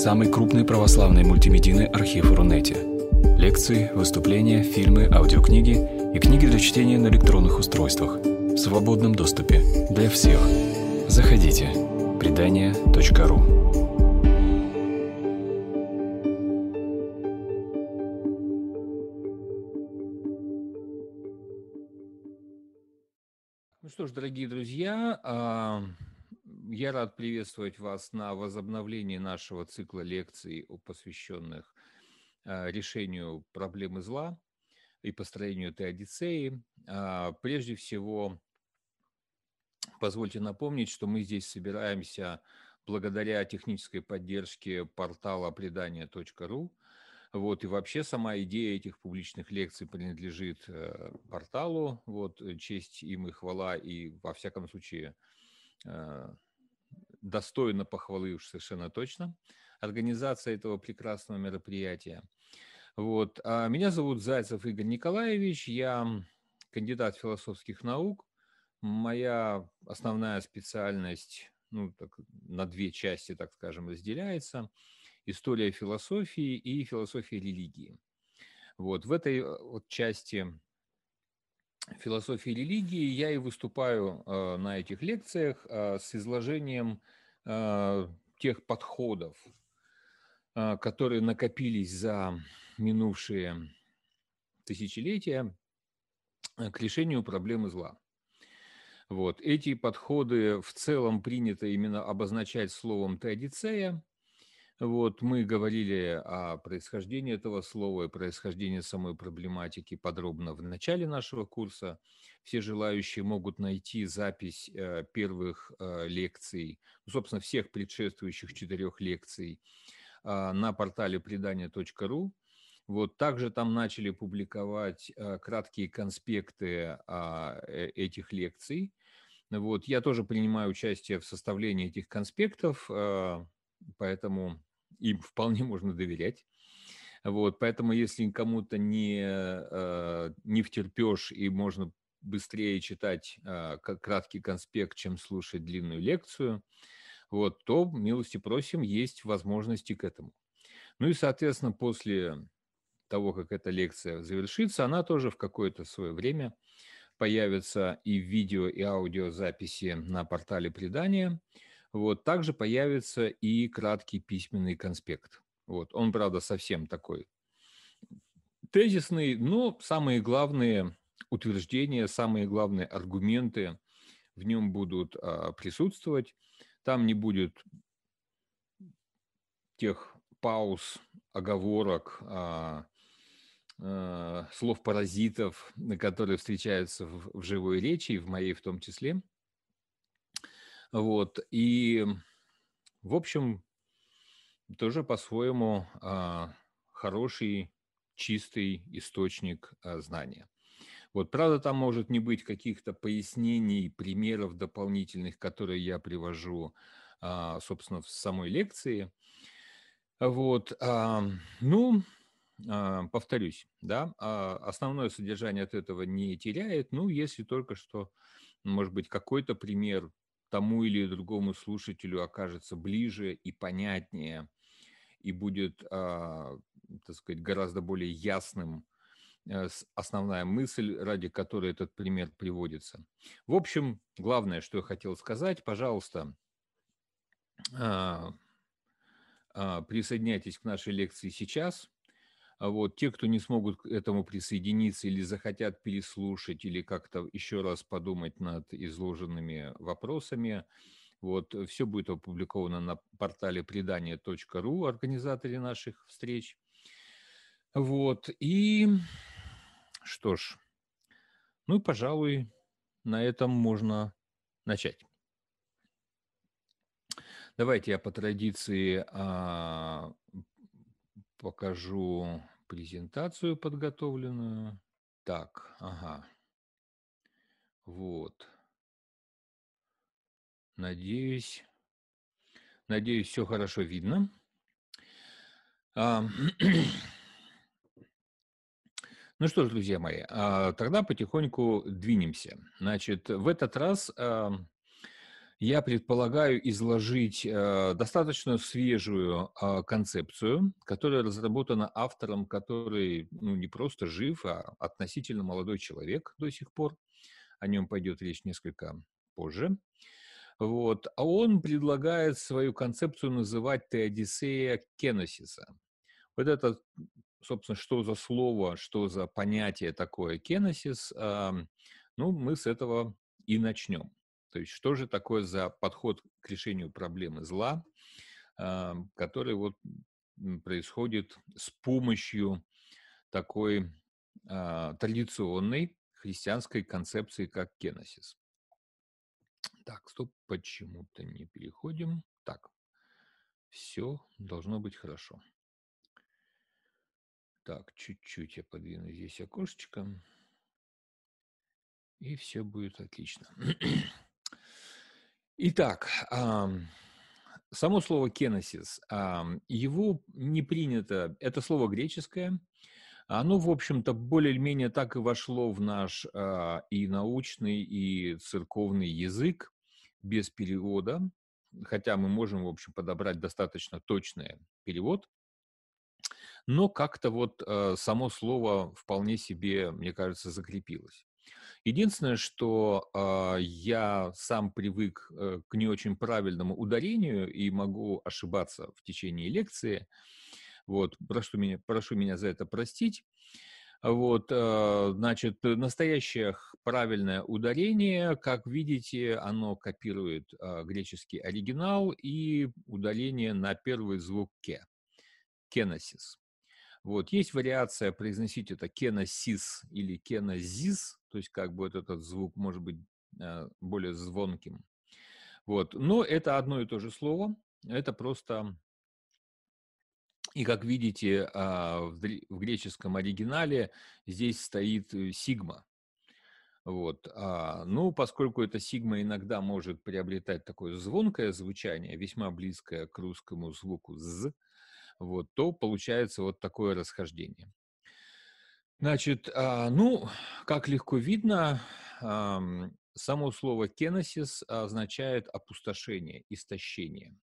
самый крупный православный мультимедийный архив Рунете. Лекции, выступления, фильмы, аудиокниги и книги для чтения на электронных устройствах в свободном доступе для всех. Заходите. Предания.ру Ну что ж, дорогие друзья, а, я рад приветствовать вас на возобновлении нашего цикла лекций, посвященных а, решению проблемы зла и построению теодицеи. А, прежде всего, позвольте напомнить, что мы здесь собираемся благодаря технической поддержке портала предания.ру. Вот, и вообще сама идея этих публичных лекций принадлежит э, порталу. Вот, честь им и хвала, и во всяком случае э, достойно похвалы уж совершенно точно, организация этого прекрасного мероприятия. Вот. А меня зовут Зайцев Игорь Николаевич, я кандидат философских наук. Моя основная специальность ну, так, на две части, так скажем, разделяется. История философии и философия религии. Вот в этой э, вот части философии религии я и выступаю э, на этих лекциях э, с изложением э, тех подходов, э, которые накопились за минувшие тысячелетия э, к решению проблемы зла. Вот. Эти подходы в целом принято именно обозначать словом «теодицея», вот мы говорили о происхождении этого слова и происхождении самой проблематики подробно в начале нашего курса. Все желающие могут найти запись э, первых э, лекций, ну, собственно, всех предшествующих четырех лекций э, на портале предания.ру. Вот также там начали публиковать краткие конспекты этих лекций. Вот я тоже принимаю участие в составлении этих конспектов, поэтому им вполне можно доверять. Вот, поэтому если кому-то не, э, не втерпешь и можно быстрее читать э, краткий конспект, чем слушать длинную лекцию, вот, то, милости просим, есть возможности к этому. Ну и, соответственно, после того, как эта лекция завершится, она тоже в какое-то свое время появится и в видео, и аудиозаписи на портале предания – вот, также появится и краткий письменный конспект. Вот, он, правда, совсем такой тезисный, но самые главные утверждения, самые главные аргументы в нем будут а, присутствовать. Там не будет тех пауз, оговорок, а, а, слов-паразитов, которые встречаются в, в живой речи, и в моей в том числе. Вот. И, в общем, тоже по-своему а, хороший, чистый источник а, знания. Вот, правда, там может не быть каких-то пояснений, примеров дополнительных, которые я привожу, а, собственно, в самой лекции. Вот, а, ну, а, повторюсь, да, а, основное содержание от этого не теряет, ну, если только что, может быть, какой-то пример тому или другому слушателю окажется ближе и понятнее, и будет, а, так сказать, гораздо более ясным э, основная мысль, ради которой этот пример приводится. В общем, главное, что я хотел сказать, пожалуйста, а, а, присоединяйтесь к нашей лекции сейчас – вот те, кто не смогут к этому присоединиться или захотят переслушать, или как-то еще раз подумать над изложенными вопросами, вот, все будет опубликовано на портале предания.ру, организаторе наших встреч. Вот, и что ж, ну, пожалуй, на этом можно начать. Давайте я по традиции а, покажу презентацию подготовленную. Так, ага. Вот. Надеюсь, надеюсь, все хорошо видно. А, ну что ж, друзья мои, а, тогда потихоньку двинемся. Значит, в этот раз я предполагаю изложить э, достаточно свежую э, концепцию, которая разработана автором, который ну, не просто жив, а относительно молодой человек до сих пор. О нем пойдет речь несколько позже. Вот. А он предлагает свою концепцию называть Теодисея Кеносиса. Вот это, собственно, что за слово, что за понятие такое Кеносис, э, ну, мы с этого и начнем. То есть что же такое за подход к решению проблемы зла, э, который вот происходит с помощью такой э, традиционной христианской концепции, как кеносис. Так, стоп, почему-то не переходим. Так, все должно быть хорошо. Так, чуть-чуть я подвину здесь окошечко. И все будет отлично. Итак, само слово «кеносис», его не принято, это слово греческое, оно, в общем-то, более-менее так и вошло в наш а, и научный, и церковный язык без перевода, хотя мы можем, в общем, подобрать достаточно точный перевод, но как-то вот э, само слово вполне себе, мне кажется, закрепилось. Единственное, что э, я сам привык э, к не очень правильному ударению и могу ошибаться в течение лекции. Вот, прошу меня, прошу меня за это простить. Вот, э, значит, настоящее правильное ударение, как видите, оно копирует э, греческий оригинал и ударение на первый звук «ке» – «кеносис». Вот, есть вариация произносить это «кеносис» или «кенозис», то есть как вот этот звук может быть э, более звонким. Вот, но это одно и то же слово, это просто и как видите, а, в греческом оригинале здесь стоит э, сигма. Вот. А, ну, поскольку эта сигма иногда может приобретать такое звонкое звучание, весьма близкое к русскому звуку «з», вот, то получается вот такое расхождение. Значит, а, ну, как легко видно, само слово «кеносис» означает опустошение, истощение.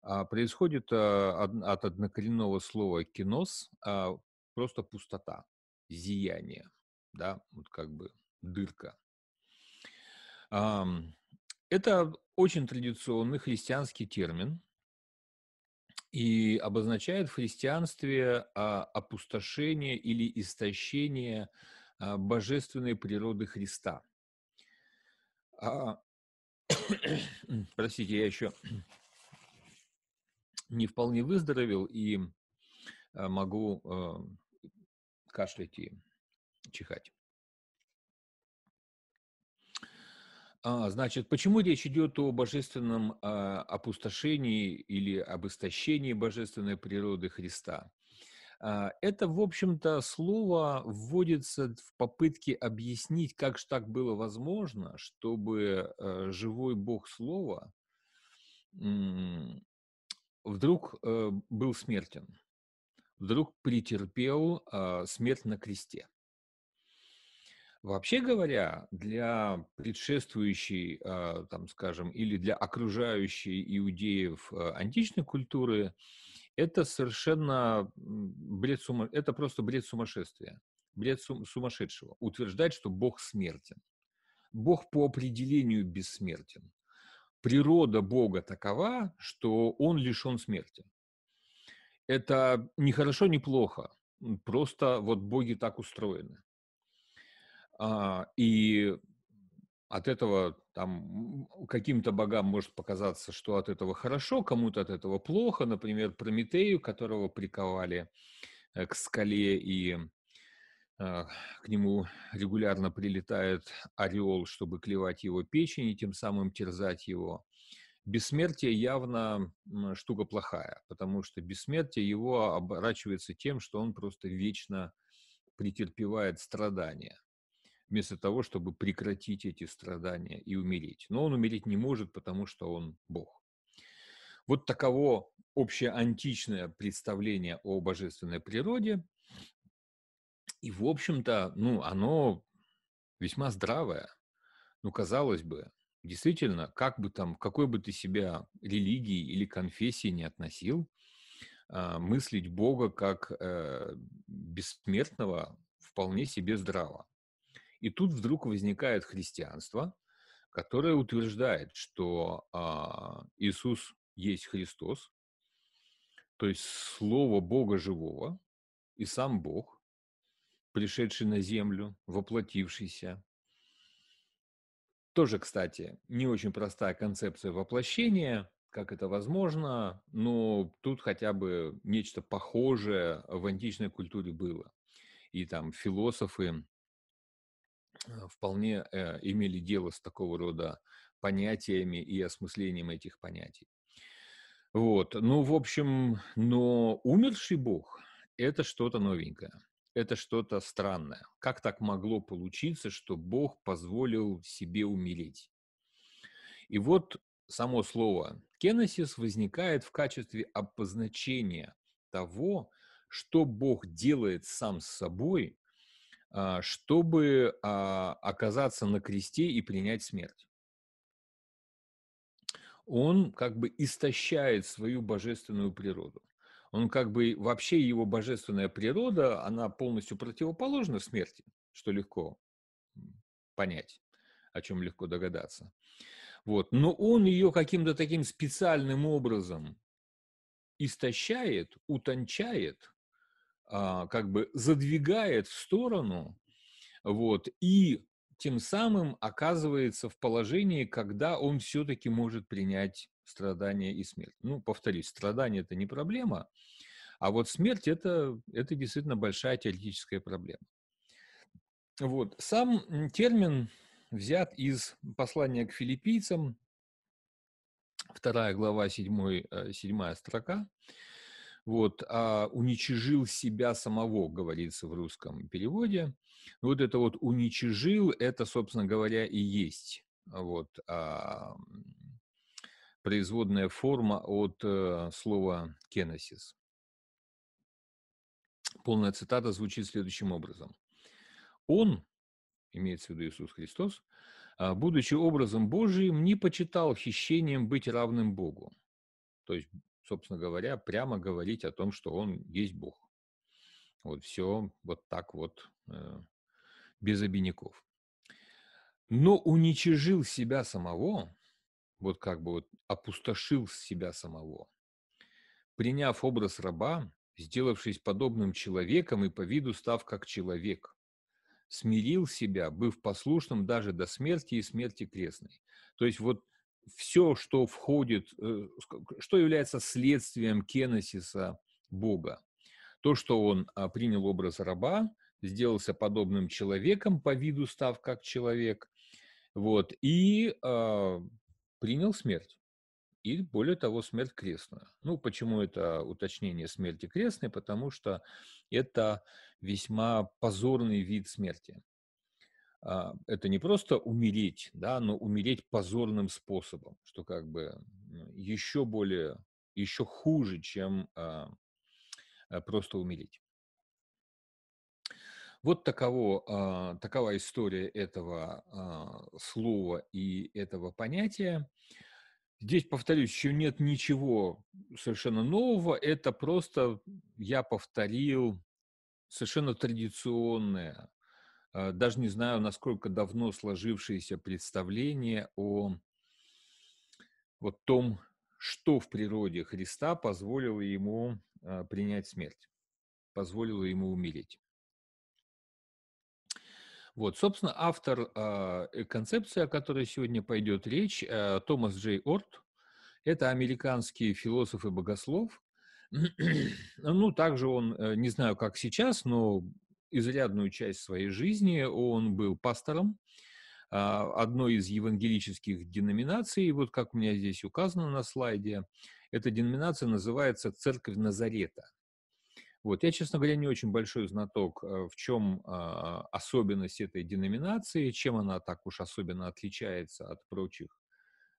А, происходит а, от однокоренного слова «кинос», а, просто пустота, зияние, да, вот как бы дырка. Это очень традиционный христианский термин и обозначает в христианстве опустошение или истощение божественной природы Христа. Простите, я еще не вполне выздоровел и могу кашлять и чихать. А, значит, почему речь идет о божественном а, опустошении или об истощении божественной природы Христа? А, это, в общем-то, слово вводится в попытке объяснить, как же так было возможно, чтобы э, живой Бог Слова вдруг э, был смертен, вдруг претерпел э, смерть на кресте. Вообще говоря, для предшествующей, э, там, скажем, или для окружающей иудеев э, античной культуры, это совершенно бред сума... это просто бред сумасшествия, бред сум... сумасшедшего. Утверждать, что Бог смертен. Бог по определению бессмертен природа Бога такова, что он лишен смерти. Это не хорошо, не плохо. Просто вот боги так устроены. А, и от этого там каким-то богам может показаться, что от этого хорошо, кому-то от этого плохо. Например, Прометею, которого приковали э, к скале и а, к нему регулярно прилетает орел, чтобы клевать его печень и тем самым терзать его. Бессмертие явно штука плохая, потому что бессмертие его оборачивается тем, что он просто вечно претерпевает страдания, вместо того, чтобы прекратить эти страдания и умереть. Но он умереть не может, потому что он Бог. Вот таково общее античное представление о божественной природе – и, в общем-то, ну, оно весьма здравое. Ну, казалось бы, действительно, как бы там, какой бы ты себя религии или конфессии не относил, а, мыслить Бога как э, бессмертного вполне себе здраво. И тут вдруг возникает христианство, которое утверждает, что а, Иисус есть Христос, то есть Слово Бога живого и сам Бог, пришедший на землю, воплотившийся. Тоже, кстати, не очень простая концепция воплощения, как это возможно, но тут хотя бы нечто похожее в античной культуре было. И там философы вполне э, имели дело с такого рода понятиями и осмыслением этих понятий. Вот, ну, в общем, но умерший Бог – это что-то новенькое, это что-то странное. Как так могло получиться, что Бог позволил себе умереть? И вот само слово «кеносис» возникает в качестве обозначения того, что Бог делает сам с собой, чтобы а, оказаться на кресте и принять смерть он как бы истощает свою божественную природу. Он как бы вообще его божественная природа, она полностью противоположна смерти, что легко понять, о чем легко догадаться. Вот. Но он ее каким-то таким специальным образом истощает, утончает, а, как бы задвигает в сторону, вот, и тем самым оказывается в положении, когда он все-таки может принять страдания и смерть. Ну, повторюсь, страдания – это не проблема, а вот смерть это, – это действительно большая теоретическая проблема. Вот. Сам термин взят из послания к филиппийцам, вторая глава, седьмой, э, седьмая строка. Вот, а уничижил себя самого, говорится в русском переводе. Вот это вот уничижил, это, собственно говоря, и есть вот, а, производная форма от а, слова «кеносис». Полная цитата звучит следующим образом. Он, имеется в виду Иисус Христос, а, будучи образом Божиим, не почитал хищением быть равным Богу. То есть, собственно говоря, прямо говорить о том, что Он есть Бог. Вот все вот так вот э, без обиняков. Но уничижил себя самого, вот как бы вот опустошил себя самого, приняв образ раба, сделавшись подобным человеком и по виду став как человек, смирил себя, быв послушным даже до смерти и смерти крестной. То есть вот все, что входит, э, что является следствием кеносиса Бога, то, что он а, принял образ раба, сделался подобным человеком, по виду став как человек, вот, и э, принял смерть. И более того, смерть крестную. Ну, почему это уточнение смерти крестной? Потому что это весьма позорный вид смерти. А, это не просто умереть, да, но умереть позорным способом, что как бы еще более, еще хуже, чем а, просто умереть. Вот таково, а, такова история этого а, слова и этого понятия. Здесь, повторюсь, еще нет ничего совершенно нового. Это просто я повторил совершенно традиционное, а, даже не знаю, насколько давно сложившееся представление о вот том, что в природе Христа позволило ему принять смерть, позволило ему умереть. Вот, собственно, автор э, концепции, о которой сегодня пойдет речь, э, Томас Джей Орт, это американский философ и богослов. ну, также он, э, не знаю, как сейчас, но изрядную часть своей жизни он был пастором э, одной из евангелических деноминаций. Вот как у меня здесь указано на слайде, эта деноминация называется «Церковь Назарета». Вот. Я, честно говоря, не очень большой знаток, э, в чем а, особенность этой деноминации, чем она так уж особенно отличается от прочих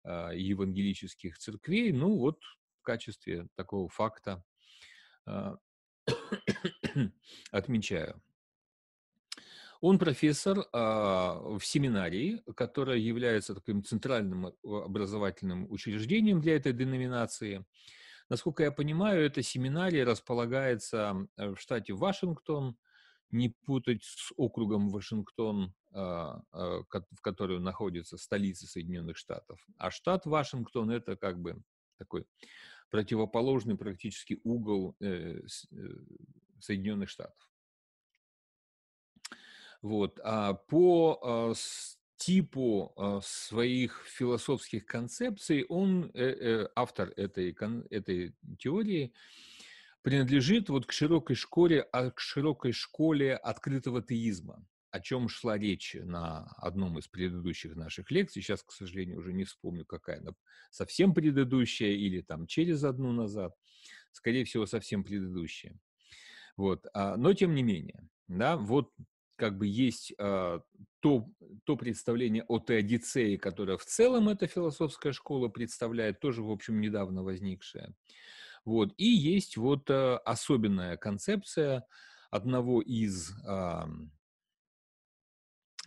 а, евангелических церквей. Ну, вот в качестве такого факта а, отмечаю. Он профессор а, в семинарии, которая является таким центральным образовательным учреждением для этой деноминации. Насколько я понимаю, эта семинария располагается в штате Вашингтон, не путать с округом Вашингтон, а, а, в котором находится столица Соединенных Штатов. А штат Вашингтон – это как бы такой противоположный практически угол э, э, Соединенных Штатов. Вот. А по типу своих философских концепций он, э, автор этой, этой теории, принадлежит вот к широкой школе, а к широкой школе открытого теизма, о чем шла речь на одном из предыдущих наших лекций. Сейчас, к сожалению, уже не вспомню, какая она совсем предыдущая или там через одну назад. Скорее всего, совсем предыдущая. Вот. А, но тем не менее, да, вот как бы есть а, то, то представление о теодицее, которое в целом эта философская школа представляет, тоже, в общем, недавно возникшее. Вот. И есть вот э, особенная концепция одного из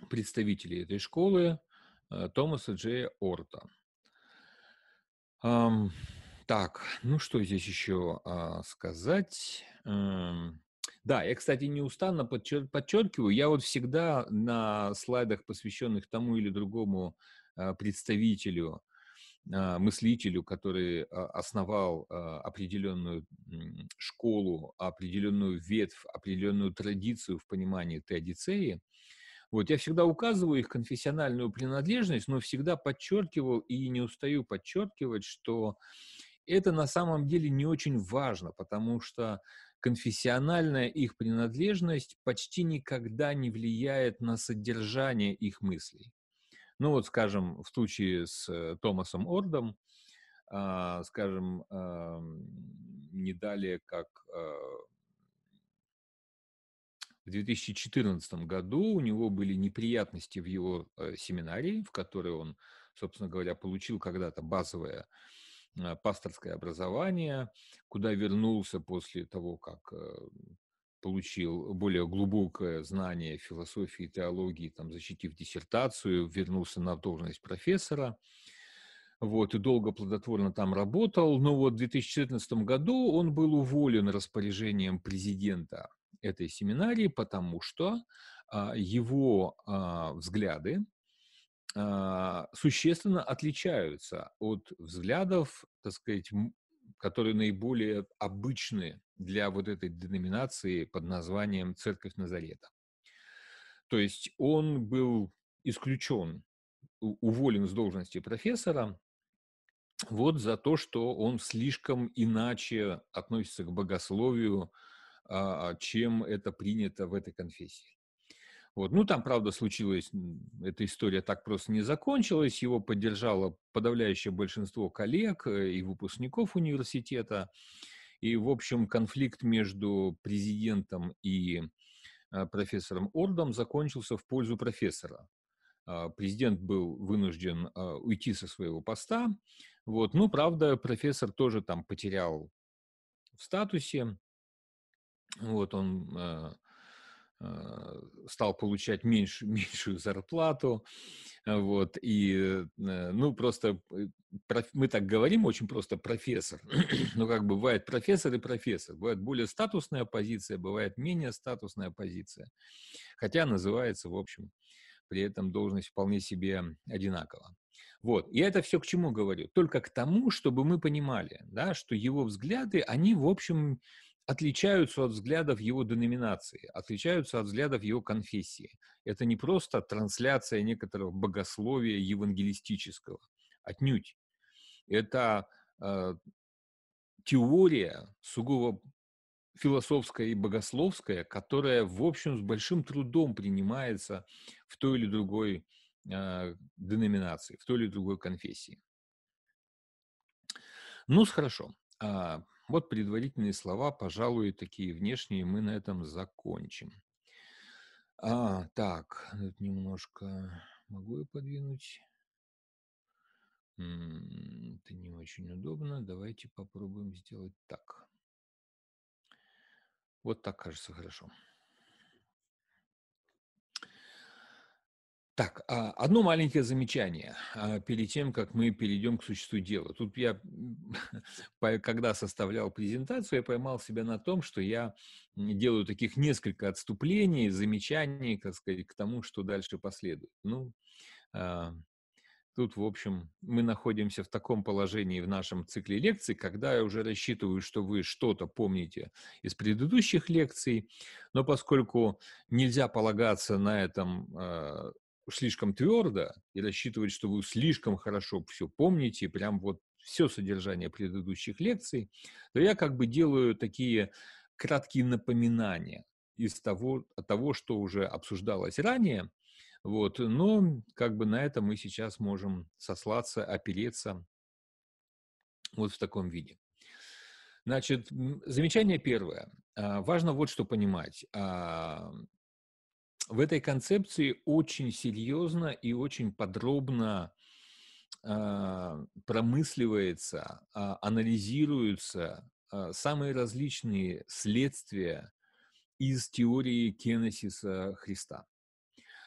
представителей этой школы, э, Томаса Джея Орта. Так, ну что здесь еще э, сказать? Эм, да, я, кстати, неустанно подчер- подчеркиваю, я вот всегда на слайдах, посвященных тому или другому э, представителю а, мыслителю, который а, основал а, определенную школу, определенную ветвь, определенную традицию в понимании теодицеи, вот, я всегда указываю их конфессиональную принадлежность, но всегда подчеркивал и не устаю подчеркивать, что это на самом деле не очень важно, потому что конфессиональная их принадлежность почти никогда не влияет на содержание их мыслей. Ну вот, скажем, в случае с э, Томасом Ордом, а, скажем, не далее, как а, в 2014 году у него были неприятности в его э, семинарии, в которой он, собственно говоря, получил когда-то базовое пасторское образование, куда вернулся после того, как э, получил более глубокое знание философии и теологии, там, защитив диссертацию, вернулся на должность профессора, вот, и долго плодотворно там работал, но вот в 2014 году он был уволен распоряжением президента этой семинарии, потому что а, его а, взгляды существенно отличаются от взглядов, так сказать, которые наиболее обычны для вот этой деноминации под названием «Церковь Назарета». То есть он был исключен, уволен с должности профессора вот за то, что он слишком иначе относится к богословию, а, чем это принято в этой конфессии. Вот. Ну, там, правда, случилось, эта история так просто не закончилась, его поддержало подавляющее большинство коллег э, и выпускников университета, и, в общем, конфликт между президентом и э, профессором Ордом закончился в пользу профессора. А, президент был вынужден а, уйти со своего поста, вот. Ну, правда, профессор тоже там потерял в статусе, вот он Э, стал получать меньше, меньшую зарплату, э, вот, и, э, ну, просто, мы так говорим очень просто профессор, ну, как бывает профессор и профессор, бывает более статусная позиция, бывает менее статусная позиция, хотя называется, в общем, при этом должность вполне себе одинакова. Вот. И это все к чему говорю? Только к тому, чтобы мы понимали, да, что его взгляды, они, в общем, отличаются от взглядов его деноминации, отличаются от взглядов его конфессии. Это не просто трансляция некоторого богословия евангелистического, отнюдь. Это э, теория сугубо философская и богословская, которая, в общем, с большим трудом принимается в той или другой э, деноминации, в той или другой конфессии. Ну, хорошо. Вот предварительные слова, пожалуй, такие внешние, мы на этом закончим. А, так, немножко могу я подвинуть? Это не очень удобно. Давайте попробуем сделать так. Вот так, кажется, хорошо. Так, а, одно маленькое замечание а, перед тем, как мы перейдем к существу дела. Тут я, когда составлял презентацию, я поймал себя на том, что я делаю таких несколько отступлений, замечаний, как сказать, к тому, что дальше последует. Ну, а, Тут, в общем, мы находимся в таком положении в нашем цикле лекций, когда я уже рассчитываю, что вы что-то помните из предыдущих лекций, но поскольку нельзя полагаться на этом слишком твердо и рассчитывать, что вы слишком хорошо все помните, прям вот все содержание предыдущих лекций, то я как бы делаю такие краткие напоминания из того, того что уже обсуждалось ранее, вот, но как бы на это мы сейчас можем сослаться, опереться вот в таком виде. Значит, замечание первое. А, важно вот что понимать. В этой концепции очень серьезно и очень подробно а, промысливается, анализируются самые различные следствия из теории кенесиса Христа.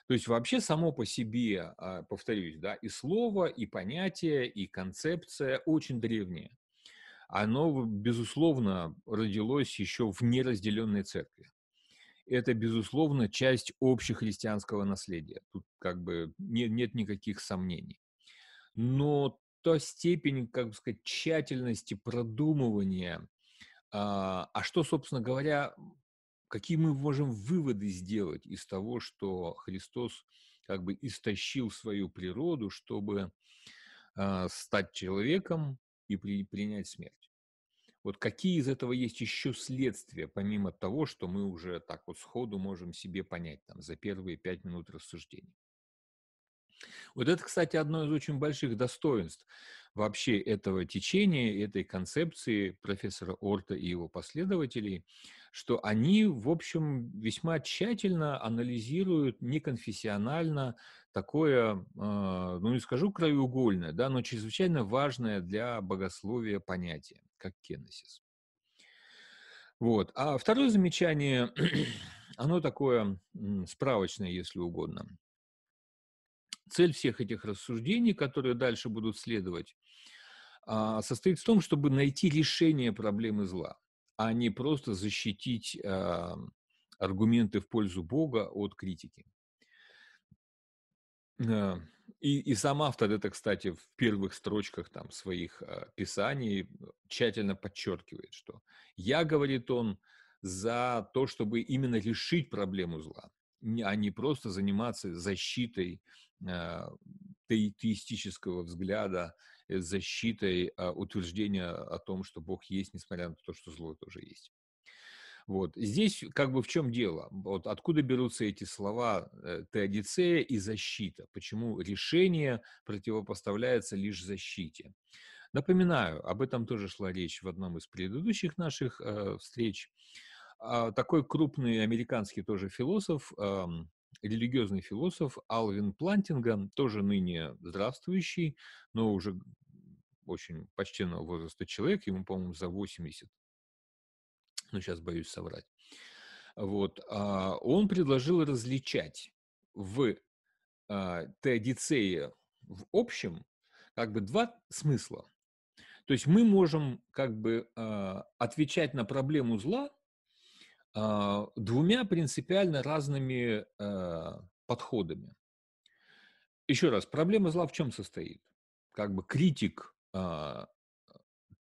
То есть вообще само по себе, повторюсь, да, и слово, и понятие, и концепция очень древние. Оно, безусловно, родилось еще в неразделенной церкви. Это, безусловно, часть общехристианского наследия. Тут как бы нет, нет никаких сомнений. Но та степень, как бы сказать, тщательности продумывания, а, а что, собственно говоря, какие мы можем выводы сделать из того, что Христос как бы истощил свою природу, чтобы э, стать человеком и при, принять смерть. Вот какие из этого есть еще следствия, помимо того, что мы уже так вот сходу можем себе понять там, за первые пять минут рассуждений. Вот это, кстати, одно из очень больших достоинств вообще этого течения, этой концепции профессора Орта и его последователей – что они, в общем, весьма тщательно анализируют неконфессионально такое, а, ну не скажу краеугольное, да, но чрезвычайно важное для богословия понятие, как кенесис. Вот. А второе замечание, оно такое справочное, если угодно. Цель всех этих рассуждений, которые дальше будут следовать, а, состоит в том, чтобы найти решение проблемы зла а не просто защитить э, аргументы в пользу Бога от критики. Э, и, и сам автор это, кстати, в первых строчках там, своих э, писаний тщательно подчеркивает, что я, говорит он, за то, чтобы именно решить проблему зла, а не просто заниматься защитой э, теистического взгляда Э, защитой а, утверждения о том, что Бог есть, несмотря на то, что зло тоже есть. Вот. Здесь как бы в чем дело? Вот откуда берутся эти слова э, теодицея и защита? Почему решение противопоставляется лишь защите? Напоминаю, об этом тоже шла речь в одном из предыдущих наших э, встреч. А, такой крупный американский тоже философ, э, религиозный философ Алвин Плантинга, тоже ныне здравствующий, но уже очень почтенного возраста человек, ему, по-моему, за 80. Но сейчас боюсь соврать. Вот. А, он предложил различать в а, теодицее в общем как бы два смысла. То есть мы можем как бы а, отвечать на проблему зла двумя принципиально разными подходами. Еще раз, проблема зла в чем состоит? Как бы критик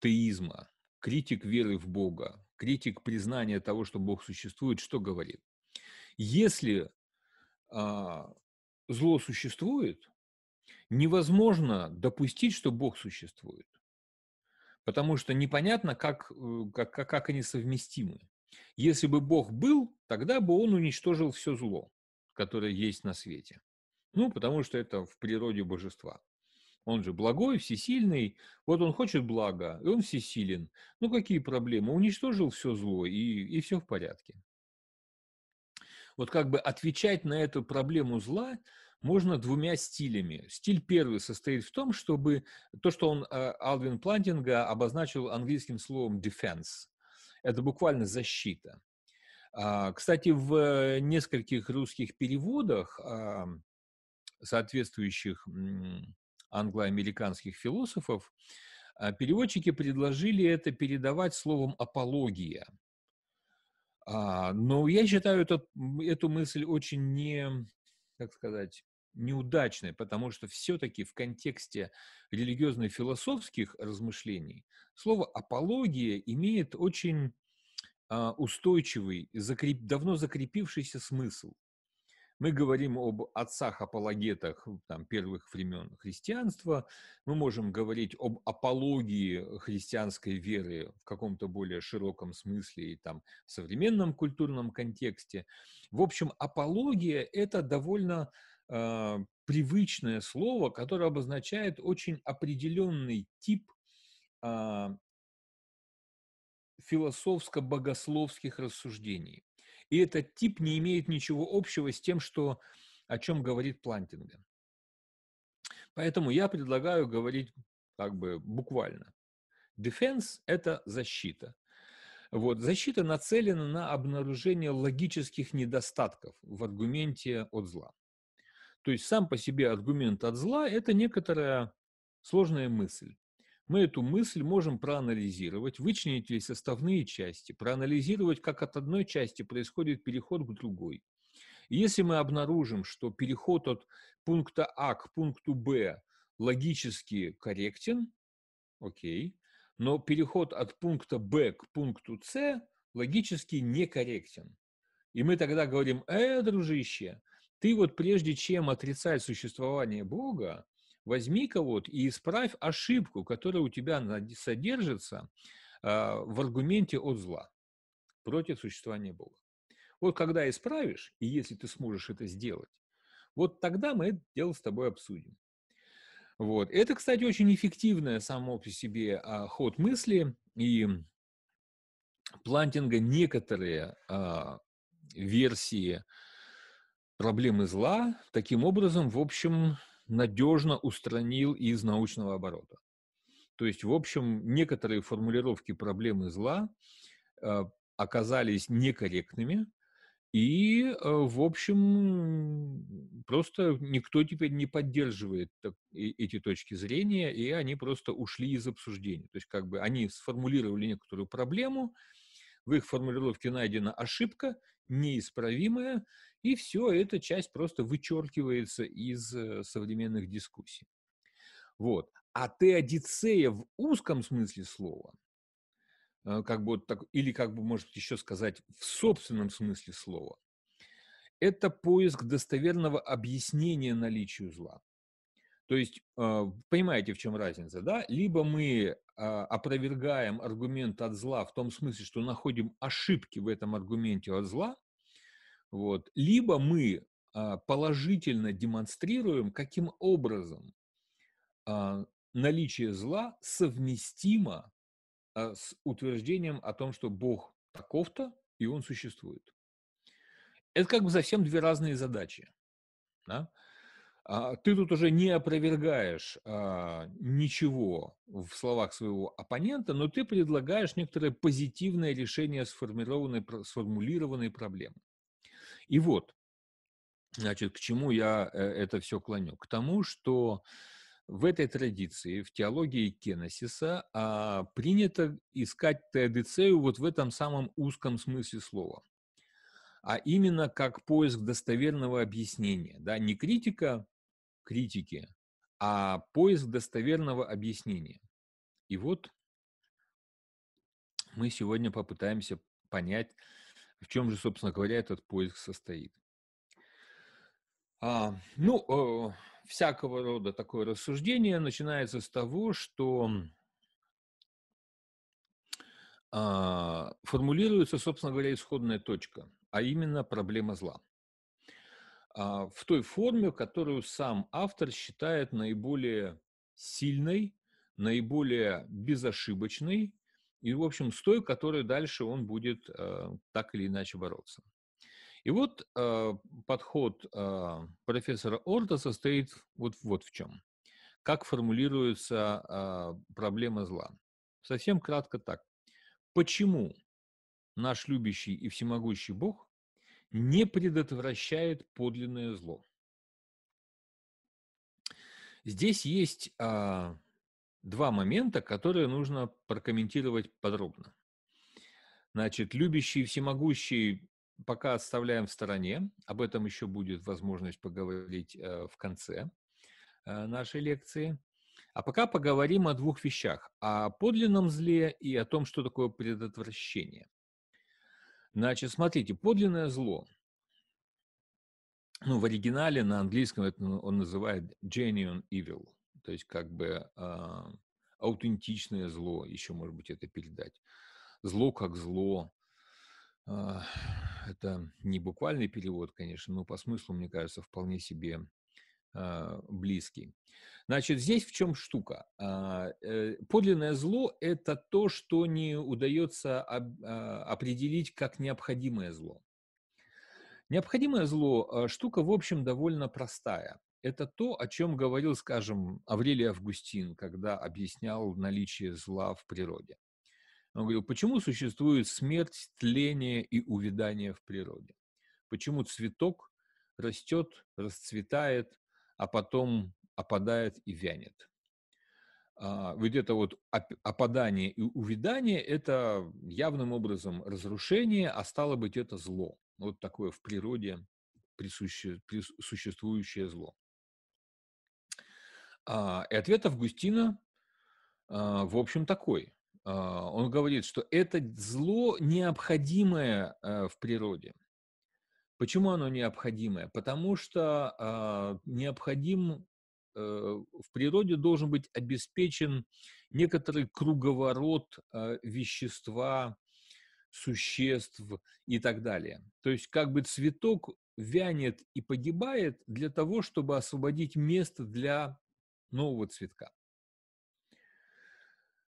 теизма, критик веры в Бога, критик признания того, что Бог существует, что говорит? Если а, зло существует, невозможно допустить, что Бог существует. Потому что непонятно, как, э, как, как они совместимы. Если бы Бог был, тогда бы он уничтожил все зло, которое есть на свете. Ну, потому что это в природе божества. Он же благой, всесильный. Вот он хочет блага, и он всесилен. Ну, какие проблемы? Уничтожил все зло, и, и все в порядке. Вот как бы отвечать на эту проблему зла можно двумя стилями. Стиль первый состоит в том, чтобы то, что он, э, Алвин Плантинга, обозначил английским словом defense. Это буквально защита. А, кстати, в нескольких русских переводах соответствующих англоамериканских философов, а, переводчики предложили это передавать словом «апология». А, но я считаю этот, эту мысль очень не, как сказать, неудачной, потому что все-таки в контексте религиозно-философских размышлений слово «апология» имеет очень а, устойчивый, закреп, давно закрепившийся смысл. Мы говорим об отцах-апологетах там, первых времен христианства, мы можем говорить об апологии христианской веры в каком-то более широком смысле и там, в современном культурном контексте. В общем, апология – это довольно э, привычное слово, которое обозначает очень определенный тип э, философско-богословских рассуждений. И этот тип не имеет ничего общего с тем, что, о чем говорит Плантинга. Поэтому я предлагаю говорить как бы буквально. Defense – это защита. Вот. Защита нацелена на обнаружение логических недостатков в аргументе от зла. То есть сам по себе аргумент от зла – это некоторая сложная мысль мы эту мысль можем проанализировать, вычленить ей составные части, проанализировать, как от одной части происходит переход к другой. И если мы обнаружим, что переход от пункта А к пункту Б логически корректен, окей, но переход от пункта Б к пункту С логически некорректен. И мы тогда говорим, э, дружище, ты вот прежде чем отрицать существование Бога, возьми-ка вот и исправь ошибку, которая у тебя содержится а, в аргументе от зла против существования Бога. Вот когда исправишь, и если ты сможешь это сделать, вот тогда мы это дело с тобой обсудим. Вот. Это, кстати, очень эффективное само по себе а, ход мысли, и Плантинга некоторые а, версии проблемы зла таким образом, в общем, надежно устранил из научного оборота. То есть, в общем, некоторые формулировки проблемы зла э, оказались некорректными, и, э, в общем, просто никто теперь не поддерживает эти точки зрения, и они просто ушли из обсуждения. То есть, как бы они сформулировали некоторую проблему, в их формулировке найдена ошибка, неисправимая, и все, эта часть просто вычеркивается из э, современных дискуссий. Вот. А теодицея в узком смысле слова, э, как бы вот так, или как бы, может еще сказать, в собственном смысле слова, это поиск достоверного объяснения наличию зла. То есть, э, понимаете, в чем разница, да? Либо мы опровергаем аргумент от зла в том смысле, что находим ошибки в этом аргументе от зла, вот. Либо мы а, положительно демонстрируем, каким образом а, наличие зла совместимо а, с утверждением о том, что Бог таков-то, и он существует. Это как бы совсем две разные задачи. Да? Ты тут уже не опровергаешь ничего в словах своего оппонента, но ты предлагаешь некоторое позитивное решение сформированной, сформулированной проблемы. И вот, значит, к чему я э, это все клоню? К тому, что в этой традиции, в теологии Кеносиса, а, принято искать теодицею вот в этом самом узком смысле слова. А именно как поиск достоверного объяснения. Да? Не критика критики, а поиск достоверного объяснения. И вот мы сегодня попытаемся понять, в чем же, собственно говоря, этот поиск состоит? А, ну, э, всякого рода такое рассуждение начинается с того, что а, формулируется, собственно говоря, исходная точка, а именно проблема зла. А, в той форме, которую сам автор считает наиболее сильной, наиболее безошибочной и, в общем, с той, которой дальше он будет э, так или иначе бороться. И вот э, подход э, профессора Орта состоит вот, вот в чем. Как формулируется э, проблема зла? Совсем кратко так. Почему наш любящий и всемогущий Бог не предотвращает подлинное зло? Здесь есть а, два момента, которые нужно прокомментировать подробно. Значит, любящий, всемогущий пока оставляем в стороне. Об этом еще будет возможность поговорить э, в конце э, нашей лекции. А пока поговорим о двух вещах. О подлинном зле и о том, что такое предотвращение. Значит, смотрите, подлинное зло. Ну, в оригинале на английском это он называет genuine evil. То есть как бы э, аутентичное зло, еще может быть это передать. Зло как зло, а, это не буквальный перевод, конечно, но по смыслу, мне кажется, вполне себе а, близкий. Значит, здесь в чем штука? А, э, подлинное зло – это то, что не удается определить как необходимое зло. Необходимое зло – штука, в общем, довольно простая. Это то, о чем говорил, скажем, Аврелий Августин, когда объяснял наличие зла в природе. Он говорил, почему существует смерть, тление и увядание в природе? Почему цветок растет, расцветает, а потом опадает и вянет? А, ведь это вот опадание и увядание – это явным образом разрушение, а стало быть, это зло. Вот такое в природе присуще, существующее зло. А, и ответ Августина, а, в общем, такой. А, он говорит, что это зло необходимое э, в природе. Почему оно необходимое? Потому что необходим э, в природе должен быть обеспечен некоторый круговорот э, вещества, существ и так далее. То есть как бы цветок вянет и погибает для того, чтобы освободить место для нового цветка.